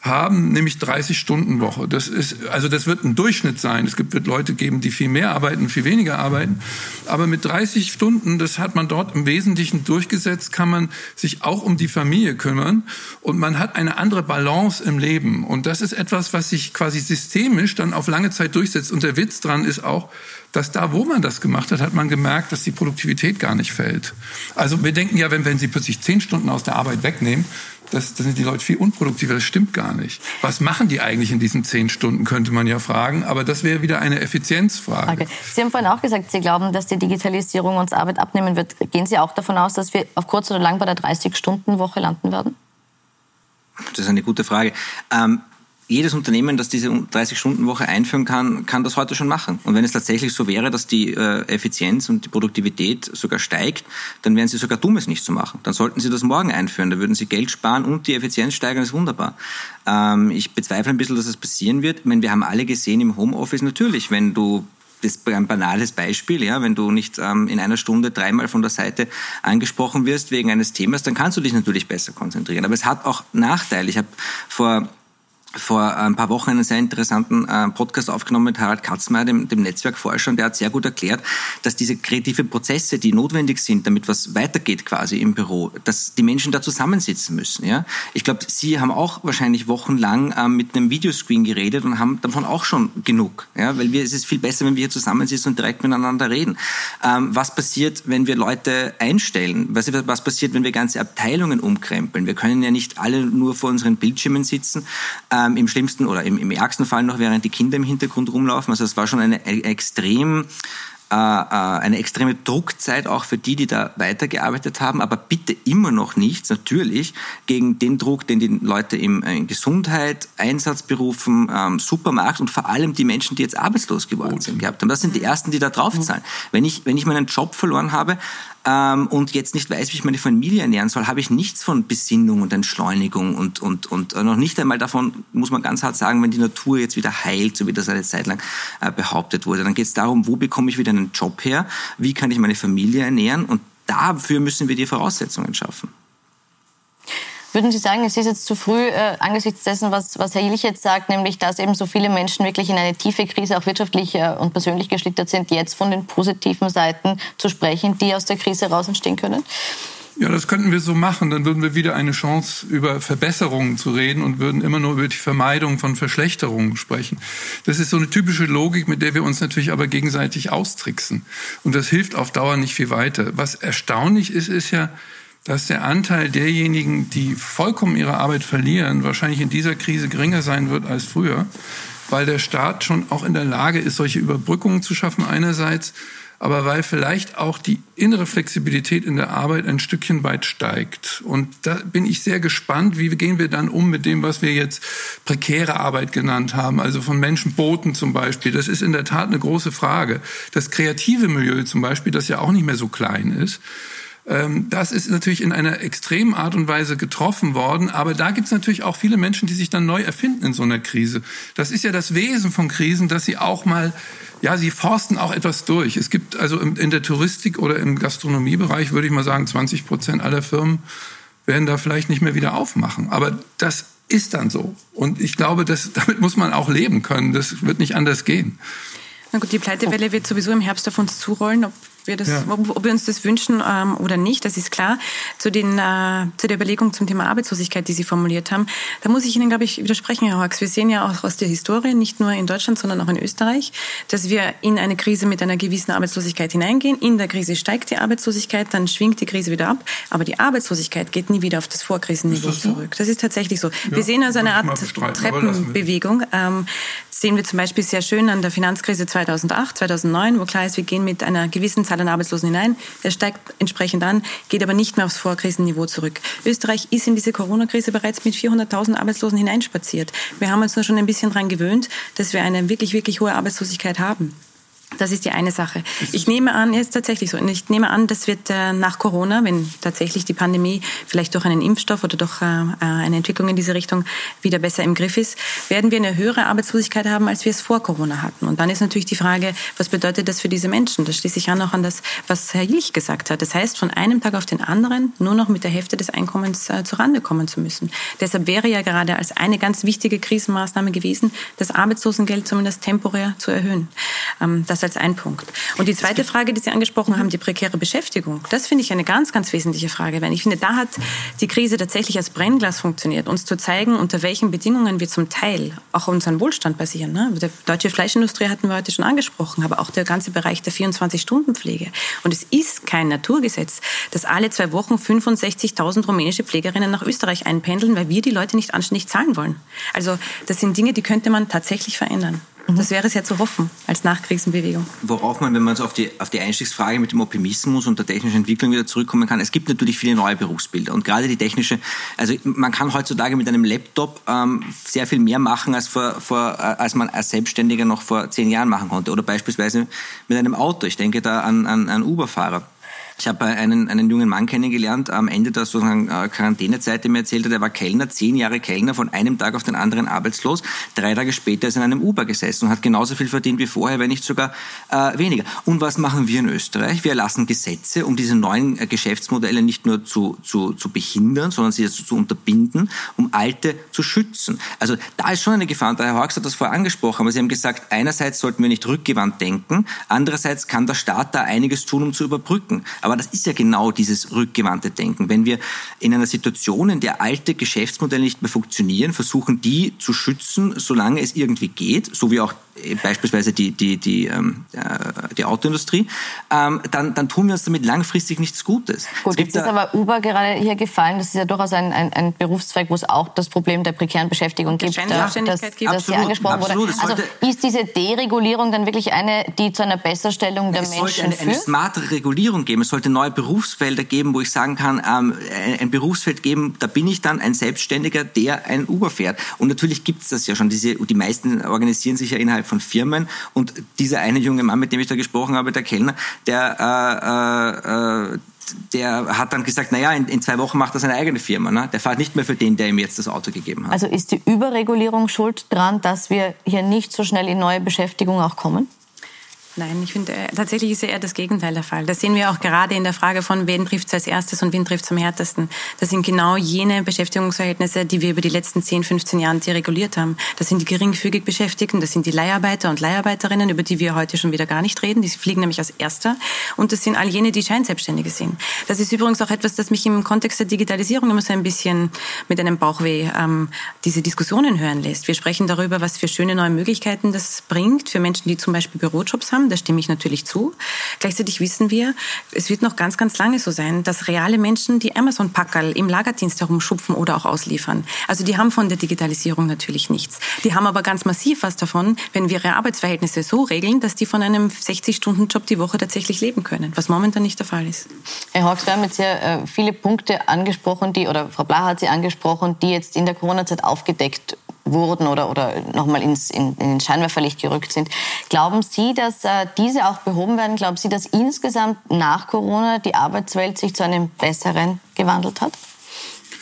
haben nämlich 30 Stunden Woche. Das ist, also das wird ein Durchschnitt sein. Es gibt, wird Leute geben, die viel mehr arbeiten, viel weniger arbeiten. Aber mit 30 Stunden, das hat man dort im Wesentlichen durchgesetzt, kann man sich auch um die Familie kümmern und man hat eine andere Balance im Leben. Und das ist etwas, was sich quasi systemisch dann auf lange Zeit durchsetzt. Und der Witz dran ist auch, dass da, wo man das gemacht hat, hat man gemerkt, dass die Produktivität gar nicht fällt. Also wir denken ja, wenn, wenn Sie plötzlich zehn Stunden aus der Arbeit wegnehmen, das, das sind die Leute viel unproduktiver. Das stimmt gar nicht. Was machen die eigentlich in diesen zehn Stunden, könnte man ja fragen. Aber das wäre wieder eine Effizienzfrage. Okay. Sie haben vorhin auch gesagt, Sie glauben, dass die Digitalisierung uns Arbeit abnehmen wird. Gehen Sie auch davon aus, dass wir auf kurz oder lang bei der 30-Stunden-Woche landen werden? Das ist eine gute Frage. Ähm, jedes Unternehmen, das diese 30-Stunden-Woche einführen kann, kann das heute schon machen. Und wenn es tatsächlich so wäre, dass die äh, Effizienz und die Produktivität sogar steigt, dann wären sie sogar dumm, es nicht zu machen. Dann sollten sie das morgen einführen. Da würden sie Geld sparen und die Effizienz steigern. Das ist wunderbar. Ähm, ich bezweifle ein bisschen, dass das passieren wird. Ich meine, wir haben alle gesehen im Homeoffice natürlich, wenn du das ist ein banales Beispiel, ja, wenn du nicht ähm, in einer Stunde dreimal von der Seite angesprochen wirst wegen eines Themas, dann kannst du dich natürlich besser konzentrieren. Aber es hat auch Nachteile. Ich habe vor vor ein paar Wochen einen sehr interessanten äh, Podcast aufgenommen mit Harald Katzmeier, dem, dem Netzwerkforscher, und der hat sehr gut erklärt, dass diese kreativen Prozesse, die notwendig sind, damit was weitergeht quasi im Büro, dass die Menschen da zusammensitzen müssen. Ja? Ich glaube, Sie haben auch wahrscheinlich wochenlang äh, mit einem Videoscreen geredet und haben davon auch schon genug. Ja? Weil wir, es ist viel besser, wenn wir hier zusammensitzen und direkt miteinander reden. Ähm, was passiert, wenn wir Leute einstellen? Was, was passiert, wenn wir ganze Abteilungen umkrempeln? Wir können ja nicht alle nur vor unseren Bildschirmen sitzen. Äh, ähm, im schlimmsten oder im, im ärgsten Fall noch, während die Kinder im Hintergrund rumlaufen. Also es war schon eine e-, extrem eine extreme Druckzeit auch für die, die da weitergearbeitet haben, aber bitte immer noch nichts, natürlich, gegen den Druck, den die Leute im, äh, in Gesundheit, Einsatzberufen, ähm, Supermarkt und vor allem die Menschen, die jetzt arbeitslos geworden sind, gehabt haben. Das sind die Ersten, die da draufzahlen. Wenn ich, wenn ich meinen Job verloren habe, ähm, und jetzt nicht weiß, wie ich meine Familie ernähren soll, habe ich nichts von Besinnung und Entschleunigung und, und, und noch nicht einmal davon, muss man ganz hart sagen, wenn die Natur jetzt wieder heilt, so wie das eine Zeit lang äh, behauptet wurde. Dann geht es darum, wo bekomme ich wieder einen Job her, wie kann ich meine Familie ernähren und dafür müssen wir die Voraussetzungen schaffen. Würden Sie sagen, es ist jetzt zu früh äh, angesichts dessen, was, was Herr Illich jetzt sagt, nämlich dass eben so viele Menschen wirklich in eine tiefe Krise auch wirtschaftlich äh, und persönlich geschlittert sind, jetzt von den positiven Seiten zu sprechen, die aus der Krise heraus entstehen können? Ja, das könnten wir so machen. Dann würden wir wieder eine Chance, über Verbesserungen zu reden und würden immer nur über die Vermeidung von Verschlechterungen sprechen. Das ist so eine typische Logik, mit der wir uns natürlich aber gegenseitig austricksen. Und das hilft auf Dauer nicht viel weiter. Was erstaunlich ist, ist ja, dass der Anteil derjenigen, die vollkommen ihre Arbeit verlieren, wahrscheinlich in dieser Krise geringer sein wird als früher, weil der Staat schon auch in der Lage ist, solche Überbrückungen zu schaffen einerseits, aber weil vielleicht auch die innere Flexibilität in der Arbeit ein Stückchen weit steigt. Und da bin ich sehr gespannt, wie gehen wir dann um mit dem, was wir jetzt prekäre Arbeit genannt haben, also von Menschenboten zum Beispiel. Das ist in der Tat eine große Frage. Das kreative Milieu zum Beispiel, das ja auch nicht mehr so klein ist, das ist natürlich in einer extremen Art und Weise getroffen worden. Aber da gibt es natürlich auch viele Menschen, die sich dann neu erfinden in so einer Krise. Das ist ja das Wesen von Krisen, dass sie auch mal, ja, sie forsten auch etwas durch. Es gibt also in der Touristik oder im Gastronomiebereich, würde ich mal sagen, 20 Prozent aller Firmen werden da vielleicht nicht mehr wieder aufmachen. Aber das ist dann so. Und ich glaube, dass, damit muss man auch leben können. Das wird nicht anders gehen. Na gut, die Pleitewelle wird sowieso im Herbst auf uns zurollen. Ob wir das, ja. ob wir uns das wünschen ähm, oder nicht, das ist klar. Zu, den, äh, zu der Überlegung zum Thema Arbeitslosigkeit, die Sie formuliert haben, da muss ich Ihnen, glaube ich, widersprechen, Herr Hawks. Wir sehen ja auch aus der Historie, nicht nur in Deutschland, sondern auch in Österreich, dass wir in eine Krise mit einer gewissen Arbeitslosigkeit hineingehen. In der Krise steigt die Arbeitslosigkeit, dann schwingt die Krise wieder ab, aber die Arbeitslosigkeit geht nie wieder auf das Vorkrisenniveau das zurück. Das ist tatsächlich so. Ja, wir sehen also eine Art Treppenbewegung. Ähm, sehen wir zum Beispiel sehr schön an der Finanzkrise 2008, 2009, wo klar ist, wir gehen mit einer gewissen Zahl an Arbeitslosen hinein. Er steigt entsprechend an, geht aber nicht mehr aufs Vorkrisenniveau zurück. Österreich ist in diese Corona-Krise bereits mit 400.000 Arbeitslosen hineinspaziert. Wir haben uns nur schon ein bisschen daran gewöhnt, dass wir eine wirklich, wirklich hohe Arbeitslosigkeit haben. Das ist die eine Sache. Ich nehme an, ist tatsächlich so. Ich nehme an, das wird äh, nach Corona, wenn tatsächlich die Pandemie vielleicht durch einen Impfstoff oder durch äh, äh, eine Entwicklung in diese Richtung wieder besser im Griff ist, werden wir eine höhere Arbeitslosigkeit haben, als wir es vor Corona hatten. Und dann ist natürlich die Frage, was bedeutet das für diese Menschen? Das schließe ich an auch an das, was Herr Jilch gesagt hat. Das heißt, von einem Tag auf den anderen nur noch mit der Hälfte des Einkommens äh, zurande kommen zu müssen. Deshalb wäre ja gerade als eine ganz wichtige Krisenmaßnahme gewesen, das Arbeitslosengeld zumindest temporär zu erhöhen. Ähm, das als ein Punkt. Und die zweite Frage, die Sie angesprochen haben, die prekäre Beschäftigung, das finde ich eine ganz, ganz wesentliche Frage. Weil ich finde, da hat die Krise tatsächlich als Brennglas funktioniert, uns zu zeigen, unter welchen Bedingungen wir zum Teil auch unseren Wohlstand basieren. Ne? Die deutsche Fleischindustrie hatten wir heute schon angesprochen, aber auch der ganze Bereich der 24-Stunden-Pflege. Und es ist kein Naturgesetz, dass alle zwei Wochen 65.000 rumänische Pflegerinnen nach Österreich einpendeln, weil wir die Leute nicht anständig zahlen wollen. Also das sind Dinge, die könnte man tatsächlich verändern. Mhm. Das wäre sehr zu hoffen als Nachkrisenbewegung. Worauf man, wenn man so auf die, auf die Einstiegsfrage mit dem Optimismus und der technischen Entwicklung wieder zurückkommen kann, es gibt natürlich viele neue Berufsbilder und gerade die technische, also man kann heutzutage mit einem Laptop ähm, sehr viel mehr machen, als, vor, vor, äh, als man als Selbstständiger noch vor zehn Jahren machen konnte oder beispielsweise mit einem Auto. Ich denke da an, an, an Uber-Fahrer. Ich habe einen, einen jungen Mann kennengelernt am Ende der sozusagen äh, Quarantänezeit, der mir erzählte, der war Kellner, zehn Jahre Kellner, von einem Tag auf den anderen arbeitslos. Drei Tage später ist er in einem Uber gesessen und hat genauso viel verdient wie vorher, wenn nicht sogar äh, weniger. Und was machen wir in Österreich? Wir erlassen Gesetze, um diese neuen äh, Geschäftsmodelle nicht nur zu, zu, zu behindern, sondern sie zu, zu unterbinden, um alte zu schützen. Also da ist schon eine Gefahr. Und der Herr Hawks hat das vorher angesprochen, aber Sie haben gesagt, einerseits sollten wir nicht rückgewandt denken, andererseits kann der Staat da einiges tun, um zu überbrücken. Aber das ist ja genau dieses rückgewandte Denken. Wenn wir in einer Situation, in der alte Geschäftsmodelle nicht mehr funktionieren, versuchen, die zu schützen, solange es irgendwie geht, so wie auch beispielsweise die, die, die, ähm, äh, die Autoindustrie, ähm, dann, dann tun wir uns damit langfristig nichts Gutes. Gut, jetzt ist aber Uber gerade hier gefallen. Das ist ja durchaus ein, ein, ein Berufszweig, wo es auch das Problem der prekären Beschäftigung gibt, äh, das, das absolut, hier angesprochen absolut. wurde. Also ist diese Deregulierung dann wirklich eine, die zu einer Besserstellung der es Menschen führt? Es sollte eine, eine smarte Regulierung geben. Es sollte neue Berufsfelder geben, wo ich sagen kann, ähm, ein Berufsfeld geben, da bin ich dann ein Selbstständiger, der ein Uber fährt. Und natürlich gibt es das ja schon. Diese, die meisten organisieren sich ja innerhalb von Firmen. Und dieser eine junge Mann, mit dem ich da gesprochen habe, der Kellner, der äh, äh, der hat dann gesagt, naja, in, in zwei Wochen macht er seine eigene Firma. Ne? Der fährt nicht mehr für den, der ihm jetzt das Auto gegeben hat. Also ist die Überregulierung schuld daran, dass wir hier nicht so schnell in neue Beschäftigung auch kommen? Nein, ich finde, äh, tatsächlich ist ja eher das Gegenteil der Fall. Das sehen wir auch gerade in der Frage von, wen trifft es als erstes und wen trifft es am härtesten. Das sind genau jene Beschäftigungsverhältnisse, die wir über die letzten 10, 15 Jahre dereguliert haben. Das sind die geringfügig Beschäftigten, das sind die Leiharbeiter und Leiharbeiterinnen, über die wir heute schon wieder gar nicht reden. Die fliegen nämlich als Erster. Und das sind all jene, die Scheinselbstständige sind. Das ist übrigens auch etwas, das mich im Kontext der Digitalisierung immer so ein bisschen mit einem Bauchweh ähm, diese Diskussionen hören lässt. Wir sprechen darüber, was für schöne neue Möglichkeiten das bringt für Menschen, die zum Beispiel Bürojobs haben haben, da stimme ich natürlich zu. Gleichzeitig wissen wir, es wird noch ganz, ganz lange so sein, dass reale Menschen die Amazon-Packerl im Lagerdienst herumschupfen oder auch ausliefern. Also die haben von der Digitalisierung natürlich nichts. Die haben aber ganz massiv was davon, wenn wir ihre Arbeitsverhältnisse so regeln, dass die von einem 60-Stunden-Job die Woche tatsächlich leben können, was momentan nicht der Fall ist. Herr Hawks, wir haben jetzt sehr äh, viele Punkte angesprochen, die, oder Frau Bla hat sie angesprochen, die jetzt in der Corona-Zeit aufgedeckt wurden oder, oder nochmal ins, in, in den Scheinwerferlicht gerückt sind. Glauben Sie, dass äh, diese auch behoben werden? Glauben Sie, dass insgesamt nach Corona die Arbeitswelt sich zu einem besseren gewandelt hat?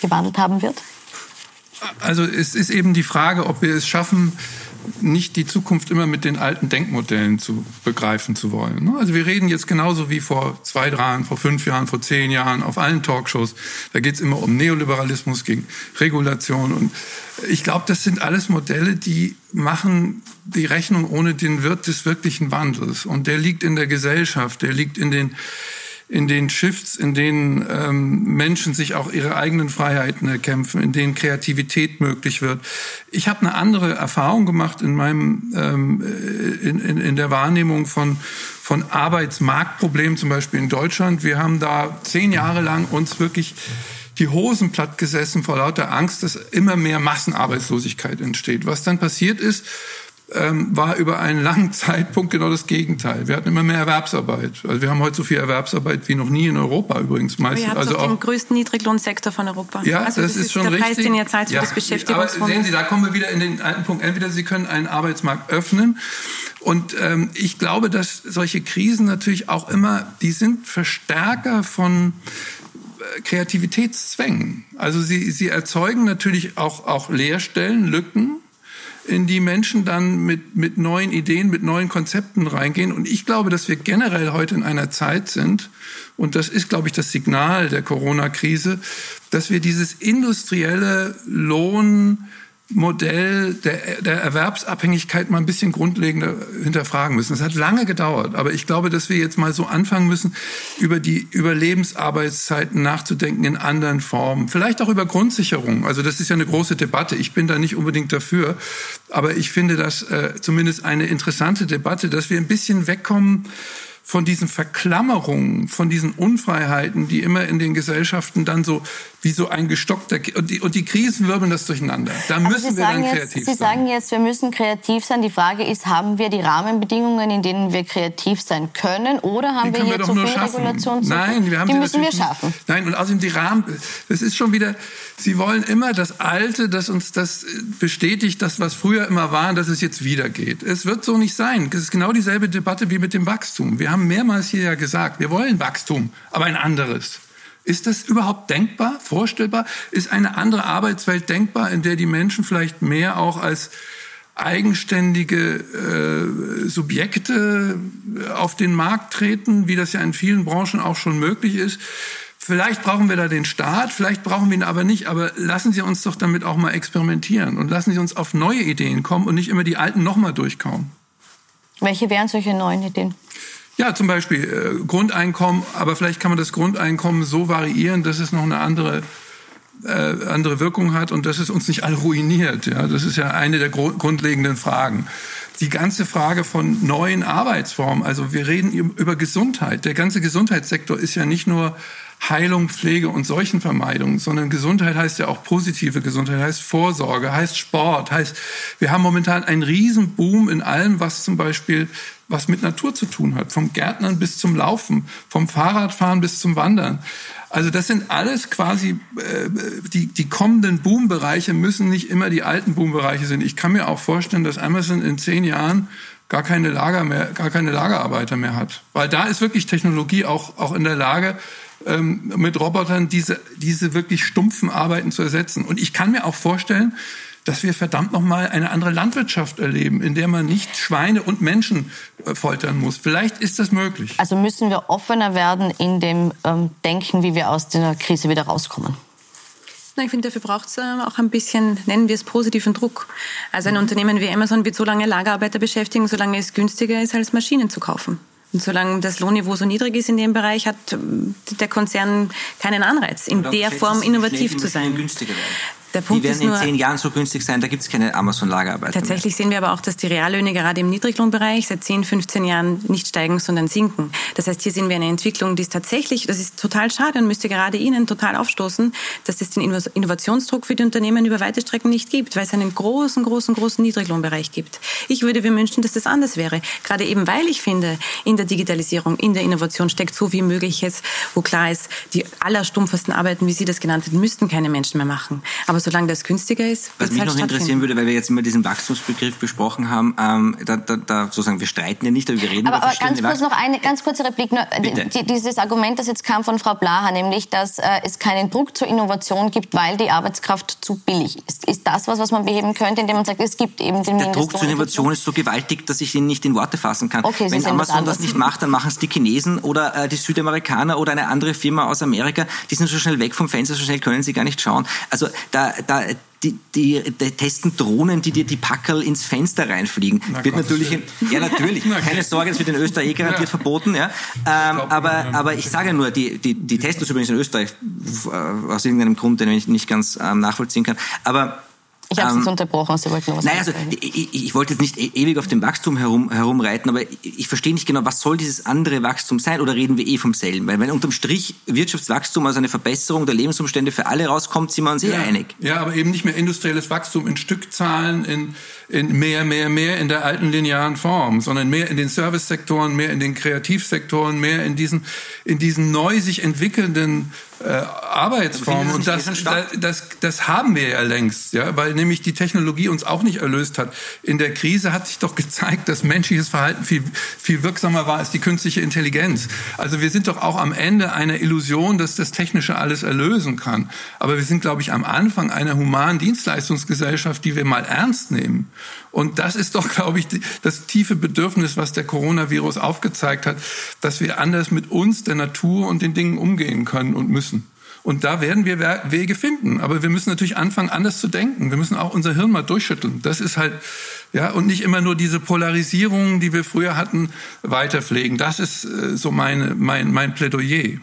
Gewandelt haben wird? Also es ist eben die Frage, ob wir es schaffen, nicht die Zukunft immer mit den alten Denkmodellen zu begreifen zu wollen. Ne? Also wir reden jetzt genauso wie vor zwei Jahren, vor fünf Jahren, vor zehn Jahren auf allen Talkshows. Da geht es immer um Neoliberalismus gegen Regulation. Und ich glaube, das sind alles Modelle, die machen die Rechnung ohne den Wirt des wirklichen Wandels. Und der liegt in der Gesellschaft, der liegt in den in den Shifts, in denen ähm, Menschen sich auch ihre eigenen Freiheiten erkämpfen, in denen Kreativität möglich wird. Ich habe eine andere Erfahrung gemacht in meinem ähm, in, in, in der Wahrnehmung von von Arbeitsmarktproblemen, zum Beispiel in Deutschland. Wir haben da zehn Jahre lang uns wirklich die Hosen platt gesessen vor lauter Angst, dass immer mehr Massenarbeitslosigkeit entsteht. Was dann passiert ist, ähm, war über einen langen (laughs) Zeitpunkt genau das Gegenteil. Wir hatten immer mehr Erwerbsarbeit. Also wir haben heute so viel Erwerbsarbeit wie noch nie in Europa übrigens. Meistens. ihr habt also auch den größten Niedriglohnsektor von Europa. Ja, also das, das, ist schon der richtig. Preis, den ihr zahlt für ja, das Beschäftigungsfonds. Aber sehen Sie, da kommen wir wieder in den alten Punkt. Entweder Sie können einen Arbeitsmarkt öffnen und ähm, ich glaube, dass solche Krisen natürlich auch immer, die sind Verstärker von äh, Kreativitätszwängen. Also sie, sie erzeugen natürlich auch, auch Leerstellen, Lücken in die Menschen dann mit, mit neuen Ideen, mit neuen Konzepten reingehen. Und ich glaube, dass wir generell heute in einer Zeit sind, und das ist, glaube ich, das Signal der Corona-Krise, dass wir dieses industrielle Lohn, Modell der, der Erwerbsabhängigkeit mal ein bisschen grundlegender hinterfragen müssen. Es hat lange gedauert, aber ich glaube, dass wir jetzt mal so anfangen müssen, über die Überlebensarbeitszeiten nachzudenken in anderen Formen. Vielleicht auch über Grundsicherung. Also das ist ja eine große Debatte. Ich bin da nicht unbedingt dafür, aber ich finde das äh, zumindest eine interessante Debatte, dass wir ein bisschen wegkommen von diesen Verklammerungen, von diesen Unfreiheiten, die immer in den Gesellschaften dann so wie so ein gestockter und die, und die Krisen wirbeln das durcheinander. Da also müssen wir dann kreativ jetzt, sein. Sie sagen jetzt, wir müssen kreativ sein. Die Frage ist, haben wir die Rahmenbedingungen, in denen wir kreativ sein können, oder haben wir hier wir zu viel Regulation? Nein, wir haben die sie müssen wir schaffen. Nein, und außerdem die Rahmen. Das ist schon wieder. Sie wollen immer das Alte, das uns das bestätigt, das was früher immer war, dass es jetzt wieder geht. Es wird so nicht sein. Es ist genau dieselbe Debatte wie mit dem Wachstum. Wir haben mehrmals hier ja gesagt, wir wollen Wachstum, aber ein anderes. Ist das überhaupt denkbar, vorstellbar? Ist eine andere Arbeitswelt denkbar, in der die Menschen vielleicht mehr auch als eigenständige äh, Subjekte auf den Markt treten, wie das ja in vielen Branchen auch schon möglich ist? Vielleicht brauchen wir da den Staat, vielleicht brauchen wir ihn aber nicht. Aber lassen Sie uns doch damit auch mal experimentieren und lassen Sie uns auf neue Ideen kommen und nicht immer die alten nochmal durchkauen. Welche wären solche neuen Ideen? Ja, zum Beispiel äh, Grundeinkommen, aber vielleicht kann man das Grundeinkommen so variieren, dass es noch eine andere äh, andere Wirkung hat und dass es uns nicht alle ruiniert. Ja, das ist ja eine der grundlegenden Fragen. Die ganze Frage von neuen Arbeitsformen. Also wir reden über Gesundheit. Der ganze Gesundheitssektor ist ja nicht nur Heilung, Pflege und Seuchenvermeidung, sondern Gesundheit heißt ja auch positive Gesundheit, heißt Vorsorge, heißt Sport, heißt, wir haben momentan einen Riesenboom in allem, was zum Beispiel was mit Natur zu tun hat, vom Gärtnern bis zum Laufen, vom Fahrradfahren bis zum Wandern. Also das sind alles quasi äh, die die kommenden Boombereiche müssen nicht immer die alten Boombereiche sein. Ich kann mir auch vorstellen, dass Amazon in zehn Jahren gar keine Lager mehr, gar keine Lagerarbeiter mehr hat, weil da ist wirklich Technologie auch auch in der Lage ähm, mit Robotern diese diese wirklich stumpfen Arbeiten zu ersetzen. Und ich kann mir auch vorstellen, dass wir verdammt nochmal eine andere Landwirtschaft erleben, in der man nicht Schweine und Menschen äh, foltern muss. Vielleicht ist das möglich. Also müssen wir offener werden in dem ähm, Denken, wie wir aus der Krise wieder rauskommen. Ich finde, dafür braucht es ähm, auch ein bisschen, nennen wir es positiven Druck. Also ein Unternehmen wie Amazon wird so lange Lagerarbeiter beschäftigen, solange es günstiger ist, als Maschinen zu kaufen. Und solange das Lohnniveau so niedrig ist in dem Bereich, hat der Konzern keinen Anreiz, in der Form innovativ zu sein. Der Punkt die werden in zehn Jahren so günstig sein, da gibt es keine Amazon-Lagerarbeit. Tatsächlich mehr. sehen wir aber auch, dass die Reallöhne gerade im Niedriglohnbereich seit 10, 15 Jahren nicht steigen, sondern sinken. Das heißt, hier sehen wir eine Entwicklung, die ist tatsächlich, das ist total schade und müsste gerade Ihnen total aufstoßen, dass es den Innovationsdruck für die Unternehmen über weite Strecken nicht gibt, weil es einen großen, großen, großen Niedriglohnbereich gibt. Ich würde mir wünschen, dass das anders wäre. Gerade eben, weil ich finde, in der Digitalisierung, in der Innovation steckt so viel Mögliches, wo klar ist, die allerstumpfesten Arbeiten, wie Sie das genannt haben, müssten keine Menschen mehr machen. Aber Aber solange das günstiger ist, was mich halt noch interessieren würde, weil wir jetzt immer diesen Wachstumsbegriff besprochen haben, ähm, da, da, da sozusagen wir streiten ja nicht, aber wir reden aber, über aber ganz kurz noch eine ganz kurze Replik. Nur, die, dieses Argument, das jetzt kam von Frau Blaha, nämlich, dass äh, es keinen Druck zur Innovation gibt, weil die Arbeitskraft zu billig ist. Ist das was, was man beheben könnte, indem man sagt, es gibt eben den Der Druck zur Innovation ist so gewaltig, dass ich ihn nicht in Worte fassen kann. Okay, Wenn Amazon das nicht macht, dann machen es die Chinesen oder äh, die Südamerikaner oder eine andere Firma aus Amerika. Die sind so schnell weg vom Fenster, so schnell können sie gar nicht schauen. Also da, da die, die, die, testen Drohnen, die dir die Packerl ins Fenster reinfliegen. Na wird Gott, natürlich, ja natürlich, (laughs) keine Sorge, das wird in Österreich eh garantiert ja. verboten. Ja. Ähm, aber, aber ich sage nur, die, die, die testen das übrigens in Österreich äh, aus irgendeinem Grund, den ich nicht ganz ähm, nachvollziehen kann. Aber ich habe ähm, es unterbrochen, Sie wollten was Nein, also ich, ich, wollte jetzt nicht e-, ewig auf dem Wachstum herum, herumreiten, aber ich, ich verstehe nicht genau, was soll dieses andere Wachstum sein oder reden wir eh vom selben? Weil wenn unterm Strich Wirtschaftswachstum, also eine Verbesserung der Lebensumstände für alle rauskommt, sind wir uns eh ja, einig. Ja, aber eben nicht mehr industrielles Wachstum in Stückzahlen, in, in mehr, mehr, mehr in der alten linearen Form, sondern mehr in den Servicesektoren, mehr in den Kreativsektoren, mehr in diesen, in diesen neu sich entwickelnden äh, Arbeitsformen. Und das, das, das haben wir ja längst, ja, weil nämlich die Technologie uns auch nicht erlöst hat. In der Krise hat sich doch gezeigt, dass menschliches Verhalten viel, viel wirksamer war als die künstliche Intelligenz. Also wir sind doch auch am Ende einer Illusion, dass das Technische alles erlösen kann. Aber wir sind, glaube ich, am Anfang einer humanen Dienstleistungsgesellschaft, die wir mal ernst nehmen. Und das ist doch, glaube ich, das tiefe Bedürfnis, was der Coronavirus aufgezeigt hat, dass wir anders mit uns, der Natur und den Dingen umgehen können und müssen. Und da werden wir Wege finden. Aber wir müssen natürlich anfangen, anders zu denken. Wir müssen auch unser Hirn mal durchschütteln. Das ist halt, ja, und nicht immer nur diese Polarisierung, die wir früher hatten, weiterpflegen. Das ist äh, so meine, mein, mein Plädoyer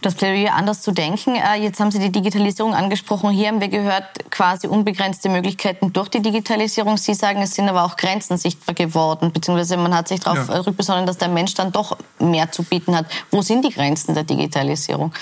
das Plädoyer anders zu denken. Äh, jetzt haben Sie die Digitalisierung angesprochen. Hier haben wir gehört, quasi unbegrenzte Möglichkeiten durch die Digitalisierung. Sie sagen, es sind aber auch Grenzen sichtbar geworden, beziehungsweise man hat sich darauf ja. rückbesonnen, dass der Mensch dann doch mehr zu bieten hat. Wo sind die Grenzen der Digitalisierung?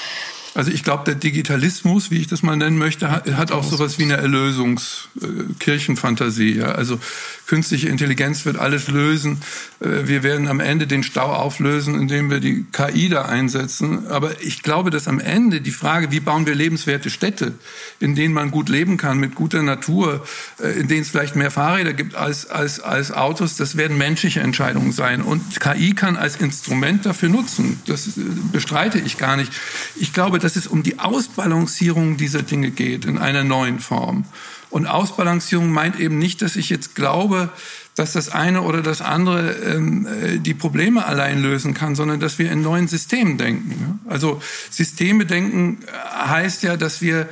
Also ich glaube, der Digitalismus, wie ich das mal nennen möchte, hat, auch sowas wie eine Erlösungskirchenfantasie. Äh, ja? Also künstliche Intelligenz wird alles lösen. Äh, wir werden am Ende den Stau auflösen, indem wir die KI da einsetzen. Aber ich glaube, dass am Ende die Frage, wie bauen wir lebenswerte Städte, in denen man gut leben kann, mit guter Natur, äh, in denen es vielleicht mehr Fahrräder gibt als, als, als Autos, das werden menschliche Entscheidungen sein. Und KI kann als Instrument dafür nutzen. Das bestreite ich gar nicht. Ich glaube, dass es um die Ausbalancierung dieser Dinge geht in einer neuen Form. Und Ausbalancierung meint eben nicht, dass ich jetzt glaube, dass das eine oder das andere ähm, äh, die Probleme allein lösen kann, sondern dass wir in neuen Systemen denken. Also Systeme denken heißt ja, dass wir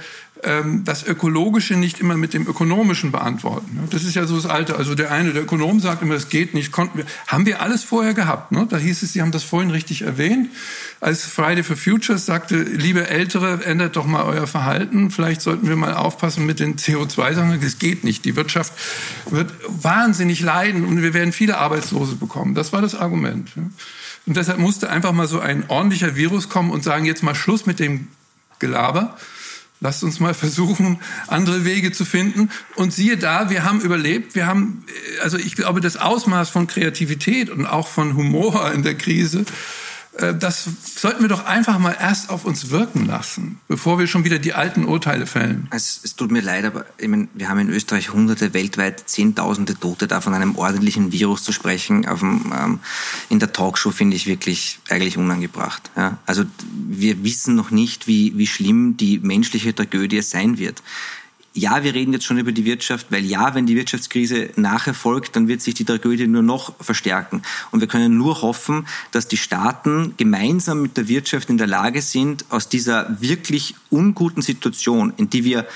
das Ökologische nicht immer mit dem Ökonomischen beantworten. Das ist ja so das Alte. Also der eine, der Ökonom sagt immer, es geht nicht, konnten wir. Haben wir alles vorher gehabt. Ne? Da hieß es, Sie haben das vorhin richtig erwähnt, als Friday for Futures sagte, liebe Ältere, ändert doch mal euer Verhalten. Vielleicht sollten wir mal aufpassen mit den CO2-Sachen. Das geht nicht. Die Wirtschaft wird wahnsinnig leiden und wir werden viele Arbeitslose bekommen. Das war das Argument. Und deshalb musste einfach mal so ein ordentlicher Virus kommen und sagen, jetzt mal Schluss mit dem Gelaber Lasst uns mal versuchen, andere Wege zu finden. Und siehe da, wir haben überlebt. Wir haben, also ich glaube, das Ausmaß von Kreativität und auch von Humor in der Krise äh, das sollten wir doch einfach mal erst auf uns wirken lassen, bevor wir schon wieder die alten Urteile fällen. Es, es tut mir leid, aber ich meine, wir haben in Österreich Hunderte, weltweit Zehntausende Tote. Da von einem ordentlichen Virus zu sprechen, dem, ähm, in der Talkshow finde ich wirklich eigentlich unangebracht. Ja? Also wir wissen noch nicht, wie, wie schlimm die menschliche Tragödie sein wird ja, wir reden jetzt schon über die Wirtschaft, weil ja, wenn die Wirtschaftskrise nachher folgt, dann wird sich die Tragödie nur noch verstärken. Und wir können nur hoffen, dass die Staaten gemeinsam mit der Wirtschaft in der Lage sind, aus dieser wirklich unguten Situation, in die wir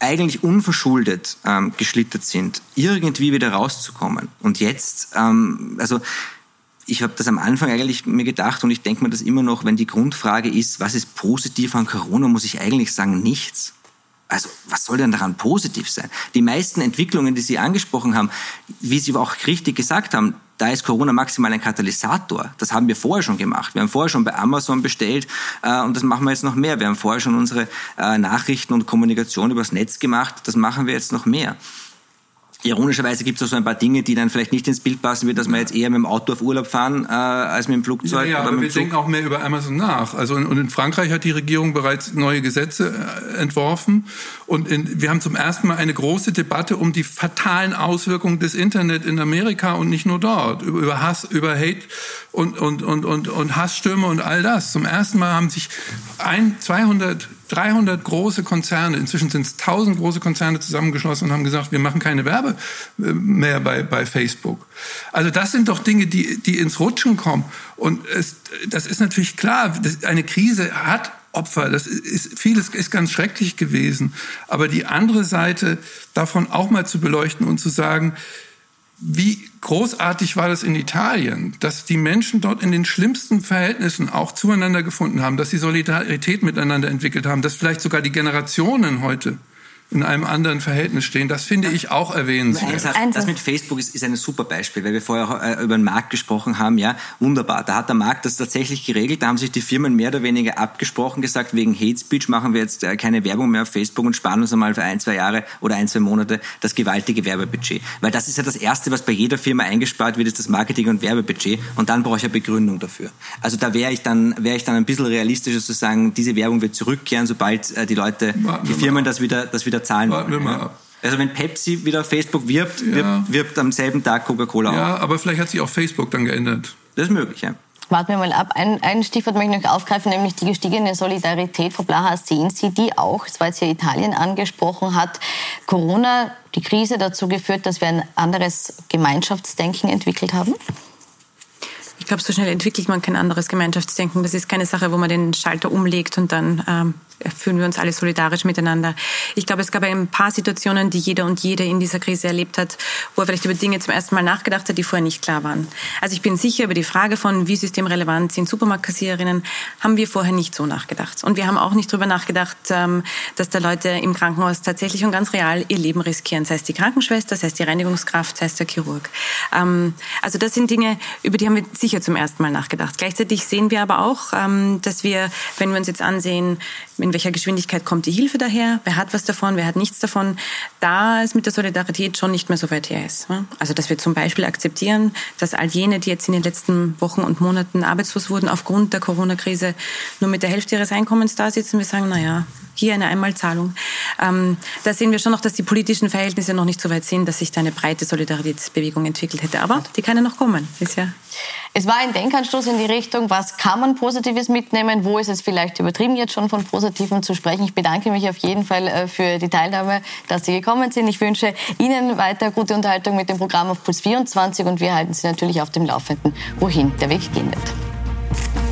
eigentlich unverschuldet ähm, geschlittert sind, irgendwie wieder rauszukommen. Und jetzt, ähm, also ich habe das am Anfang eigentlich mir gedacht und ich denke mir das immer noch, wenn die Grundfrage ist, was ist positiv an Corona, muss ich eigentlich sagen, nichts. Also was soll denn daran positiv sein? Die meisten Entwicklungen, die Sie angesprochen haben, wie Sie auch richtig gesagt haben, da ist Corona maximal ein Katalysator. Das haben wir vorher schon gemacht. Wir haben vorher schon bei Amazon bestellt äh, und das machen wir jetzt noch mehr. Wir haben vorher schon unsere äh, Nachrichten und Kommunikation übers Netz gemacht. Das machen wir jetzt noch mehr. Ironischerweise gibt es auch so ein paar Dinge, die dann vielleicht nicht ins Bild passen, wie dass wir jetzt eher mit dem Auto auf Urlaub fahren, äh, als mit dem Flugzeug. Ja, ja aber wir Zug. denken auch mehr über Amazon nach. Also und in Frankreich hat die Regierung bereits neue Gesetze äh, entworfen und in, wir haben zum ersten Mal eine große Debatte um die fatalen Auswirkungen des Internet in Amerika und nicht nur dort über, über Hass, über Hate und und und und und Hassstürme und all das. Zum ersten Mal haben sich ein 200 300 große Konzerne, inzwischen sind es 1000 große Konzerne zusammengeschlossen und haben gesagt, wir machen keine Werbe äh, mehr bei, bei Facebook. Also das sind doch Dinge, die, die ins Rutschen kommen. Und es, das ist natürlich klar, eine Krise hat Opfer. Das ist, vieles ist ganz schrecklich gewesen. Aber die andere Seite davon auch mal zu beleuchten und zu sagen, wie großartig war das in Italien, dass die Menschen dort in den schlimmsten Verhältnissen auch zueinander gefunden haben, dass sie Solidarität miteinander entwickelt haben, dass vielleicht sogar die Generationen heute in einem anderen Verhältnis stehen. Das finde ich auch erwähnenswert. Das mit Facebook ist, ist ein super Beispiel, weil wir vorher auch äh, über den Markt gesprochen haben. Ja, wunderbar. Da hat der Markt das tatsächlich geregelt. Da haben sich die Firmen mehr oder weniger abgesprochen, gesagt, wegen Hate Speech machen wir jetzt äh, keine Werbung mehr auf Facebook und sparen uns einmal für ein, zwei Jahre oder ein, zwei Monate das gewaltige Werbebudget. Weil das ist ja das Erste, was bei jeder Firma eingespart wird, ist das Marketing- und Werbebudget. Und dann brauche ich eine Begründung dafür. Also da wäre ich dann, wäre ich dann ein bisschen realistischer zu sagen, diese Werbung wird zurückkehren, sobald äh, die Leute, die Firmen das wieder, das wieder zahlen. Warten wir mal ab. Also wenn Pepsi wieder Facebook wirbt, Ja. wirbt, wirbt am selben Tag Coca-Cola auch. Ja, aber vielleicht hat sich auch Facebook dann geändert. Das ist möglich, ja. Warten wir mal ab. Ein, ein Stichwort möchte ich noch aufgreifen, nämlich die gestiegene Solidarität. Frau Blaha, sehen Sie die auch? Es war jetzt ja Italien angesprochen. Hat Corona, die Krise dazu geführt, dass wir ein anderes Gemeinschaftsdenken entwickelt haben? Ich glaube, so schnell entwickelt man kein anderes Gemeinschaftsdenken. Das ist keine Sache, wo man den Schalter umlegt und dann ähm, fühlen wir uns alle solidarisch miteinander. Ich glaube, es gab ein paar Situationen, die jeder und jede in dieser Krise erlebt hat, wo er vielleicht über Dinge zum ersten Mal nachgedacht hat, die vorher nicht klar waren. Also ich bin sicher, über die Frage von, wie systemrelevant sind Supermarktkassiererinnen, haben wir vorher nicht so nachgedacht. Und wir haben auch nicht darüber nachgedacht, ähm, dass da Leute im Krankenhaus tatsächlich und ganz real ihr Leben riskieren. Sei es die Krankenschwester, sei es die Reinigungskraft, sei es der Chirurg. Ähm, also das sind Dinge, über die haben wir sicher zum ersten Mal nachgedacht. Gleichzeitig sehen wir aber auch, ähm, dass wir, wenn wir uns jetzt ansehen, in welcher Geschwindigkeit kommt die Hilfe daher, wer hat was davon, wer hat nichts davon, da es mit der Solidarität schon nicht mehr so weit her ist. Also dass wir zum Beispiel akzeptieren, dass all jene, die jetzt in den letzten Wochen und Monaten arbeitslos wurden aufgrund der Corona-Krise, nur mit der Hälfte ihres Einkommens da sitzen. Wir sagen, na ja, hier eine Einmalzahlung. Ähm, da sehen wir schon noch, dass die politischen Verhältnisse noch nicht so weit sind, dass sich da eine breite Solidaritätsbewegung entwickelt hätte. Aber die kann ja noch kommen. Ist ja Es war ein Denkanstoß in die Richtung, was kann man Positives mitnehmen, wo ist es vielleicht übertrieben, jetzt schon von Positivem zu sprechen. Ich bedanke mich auf jeden Fall äh, für die Teilnahme, dass Sie gekommen sind. Ich wünsche Ihnen weiter gute Unterhaltung mit dem Programm auf Puls 24 und wir halten Sie natürlich auf dem Laufenden, wohin der Weg gehen wird.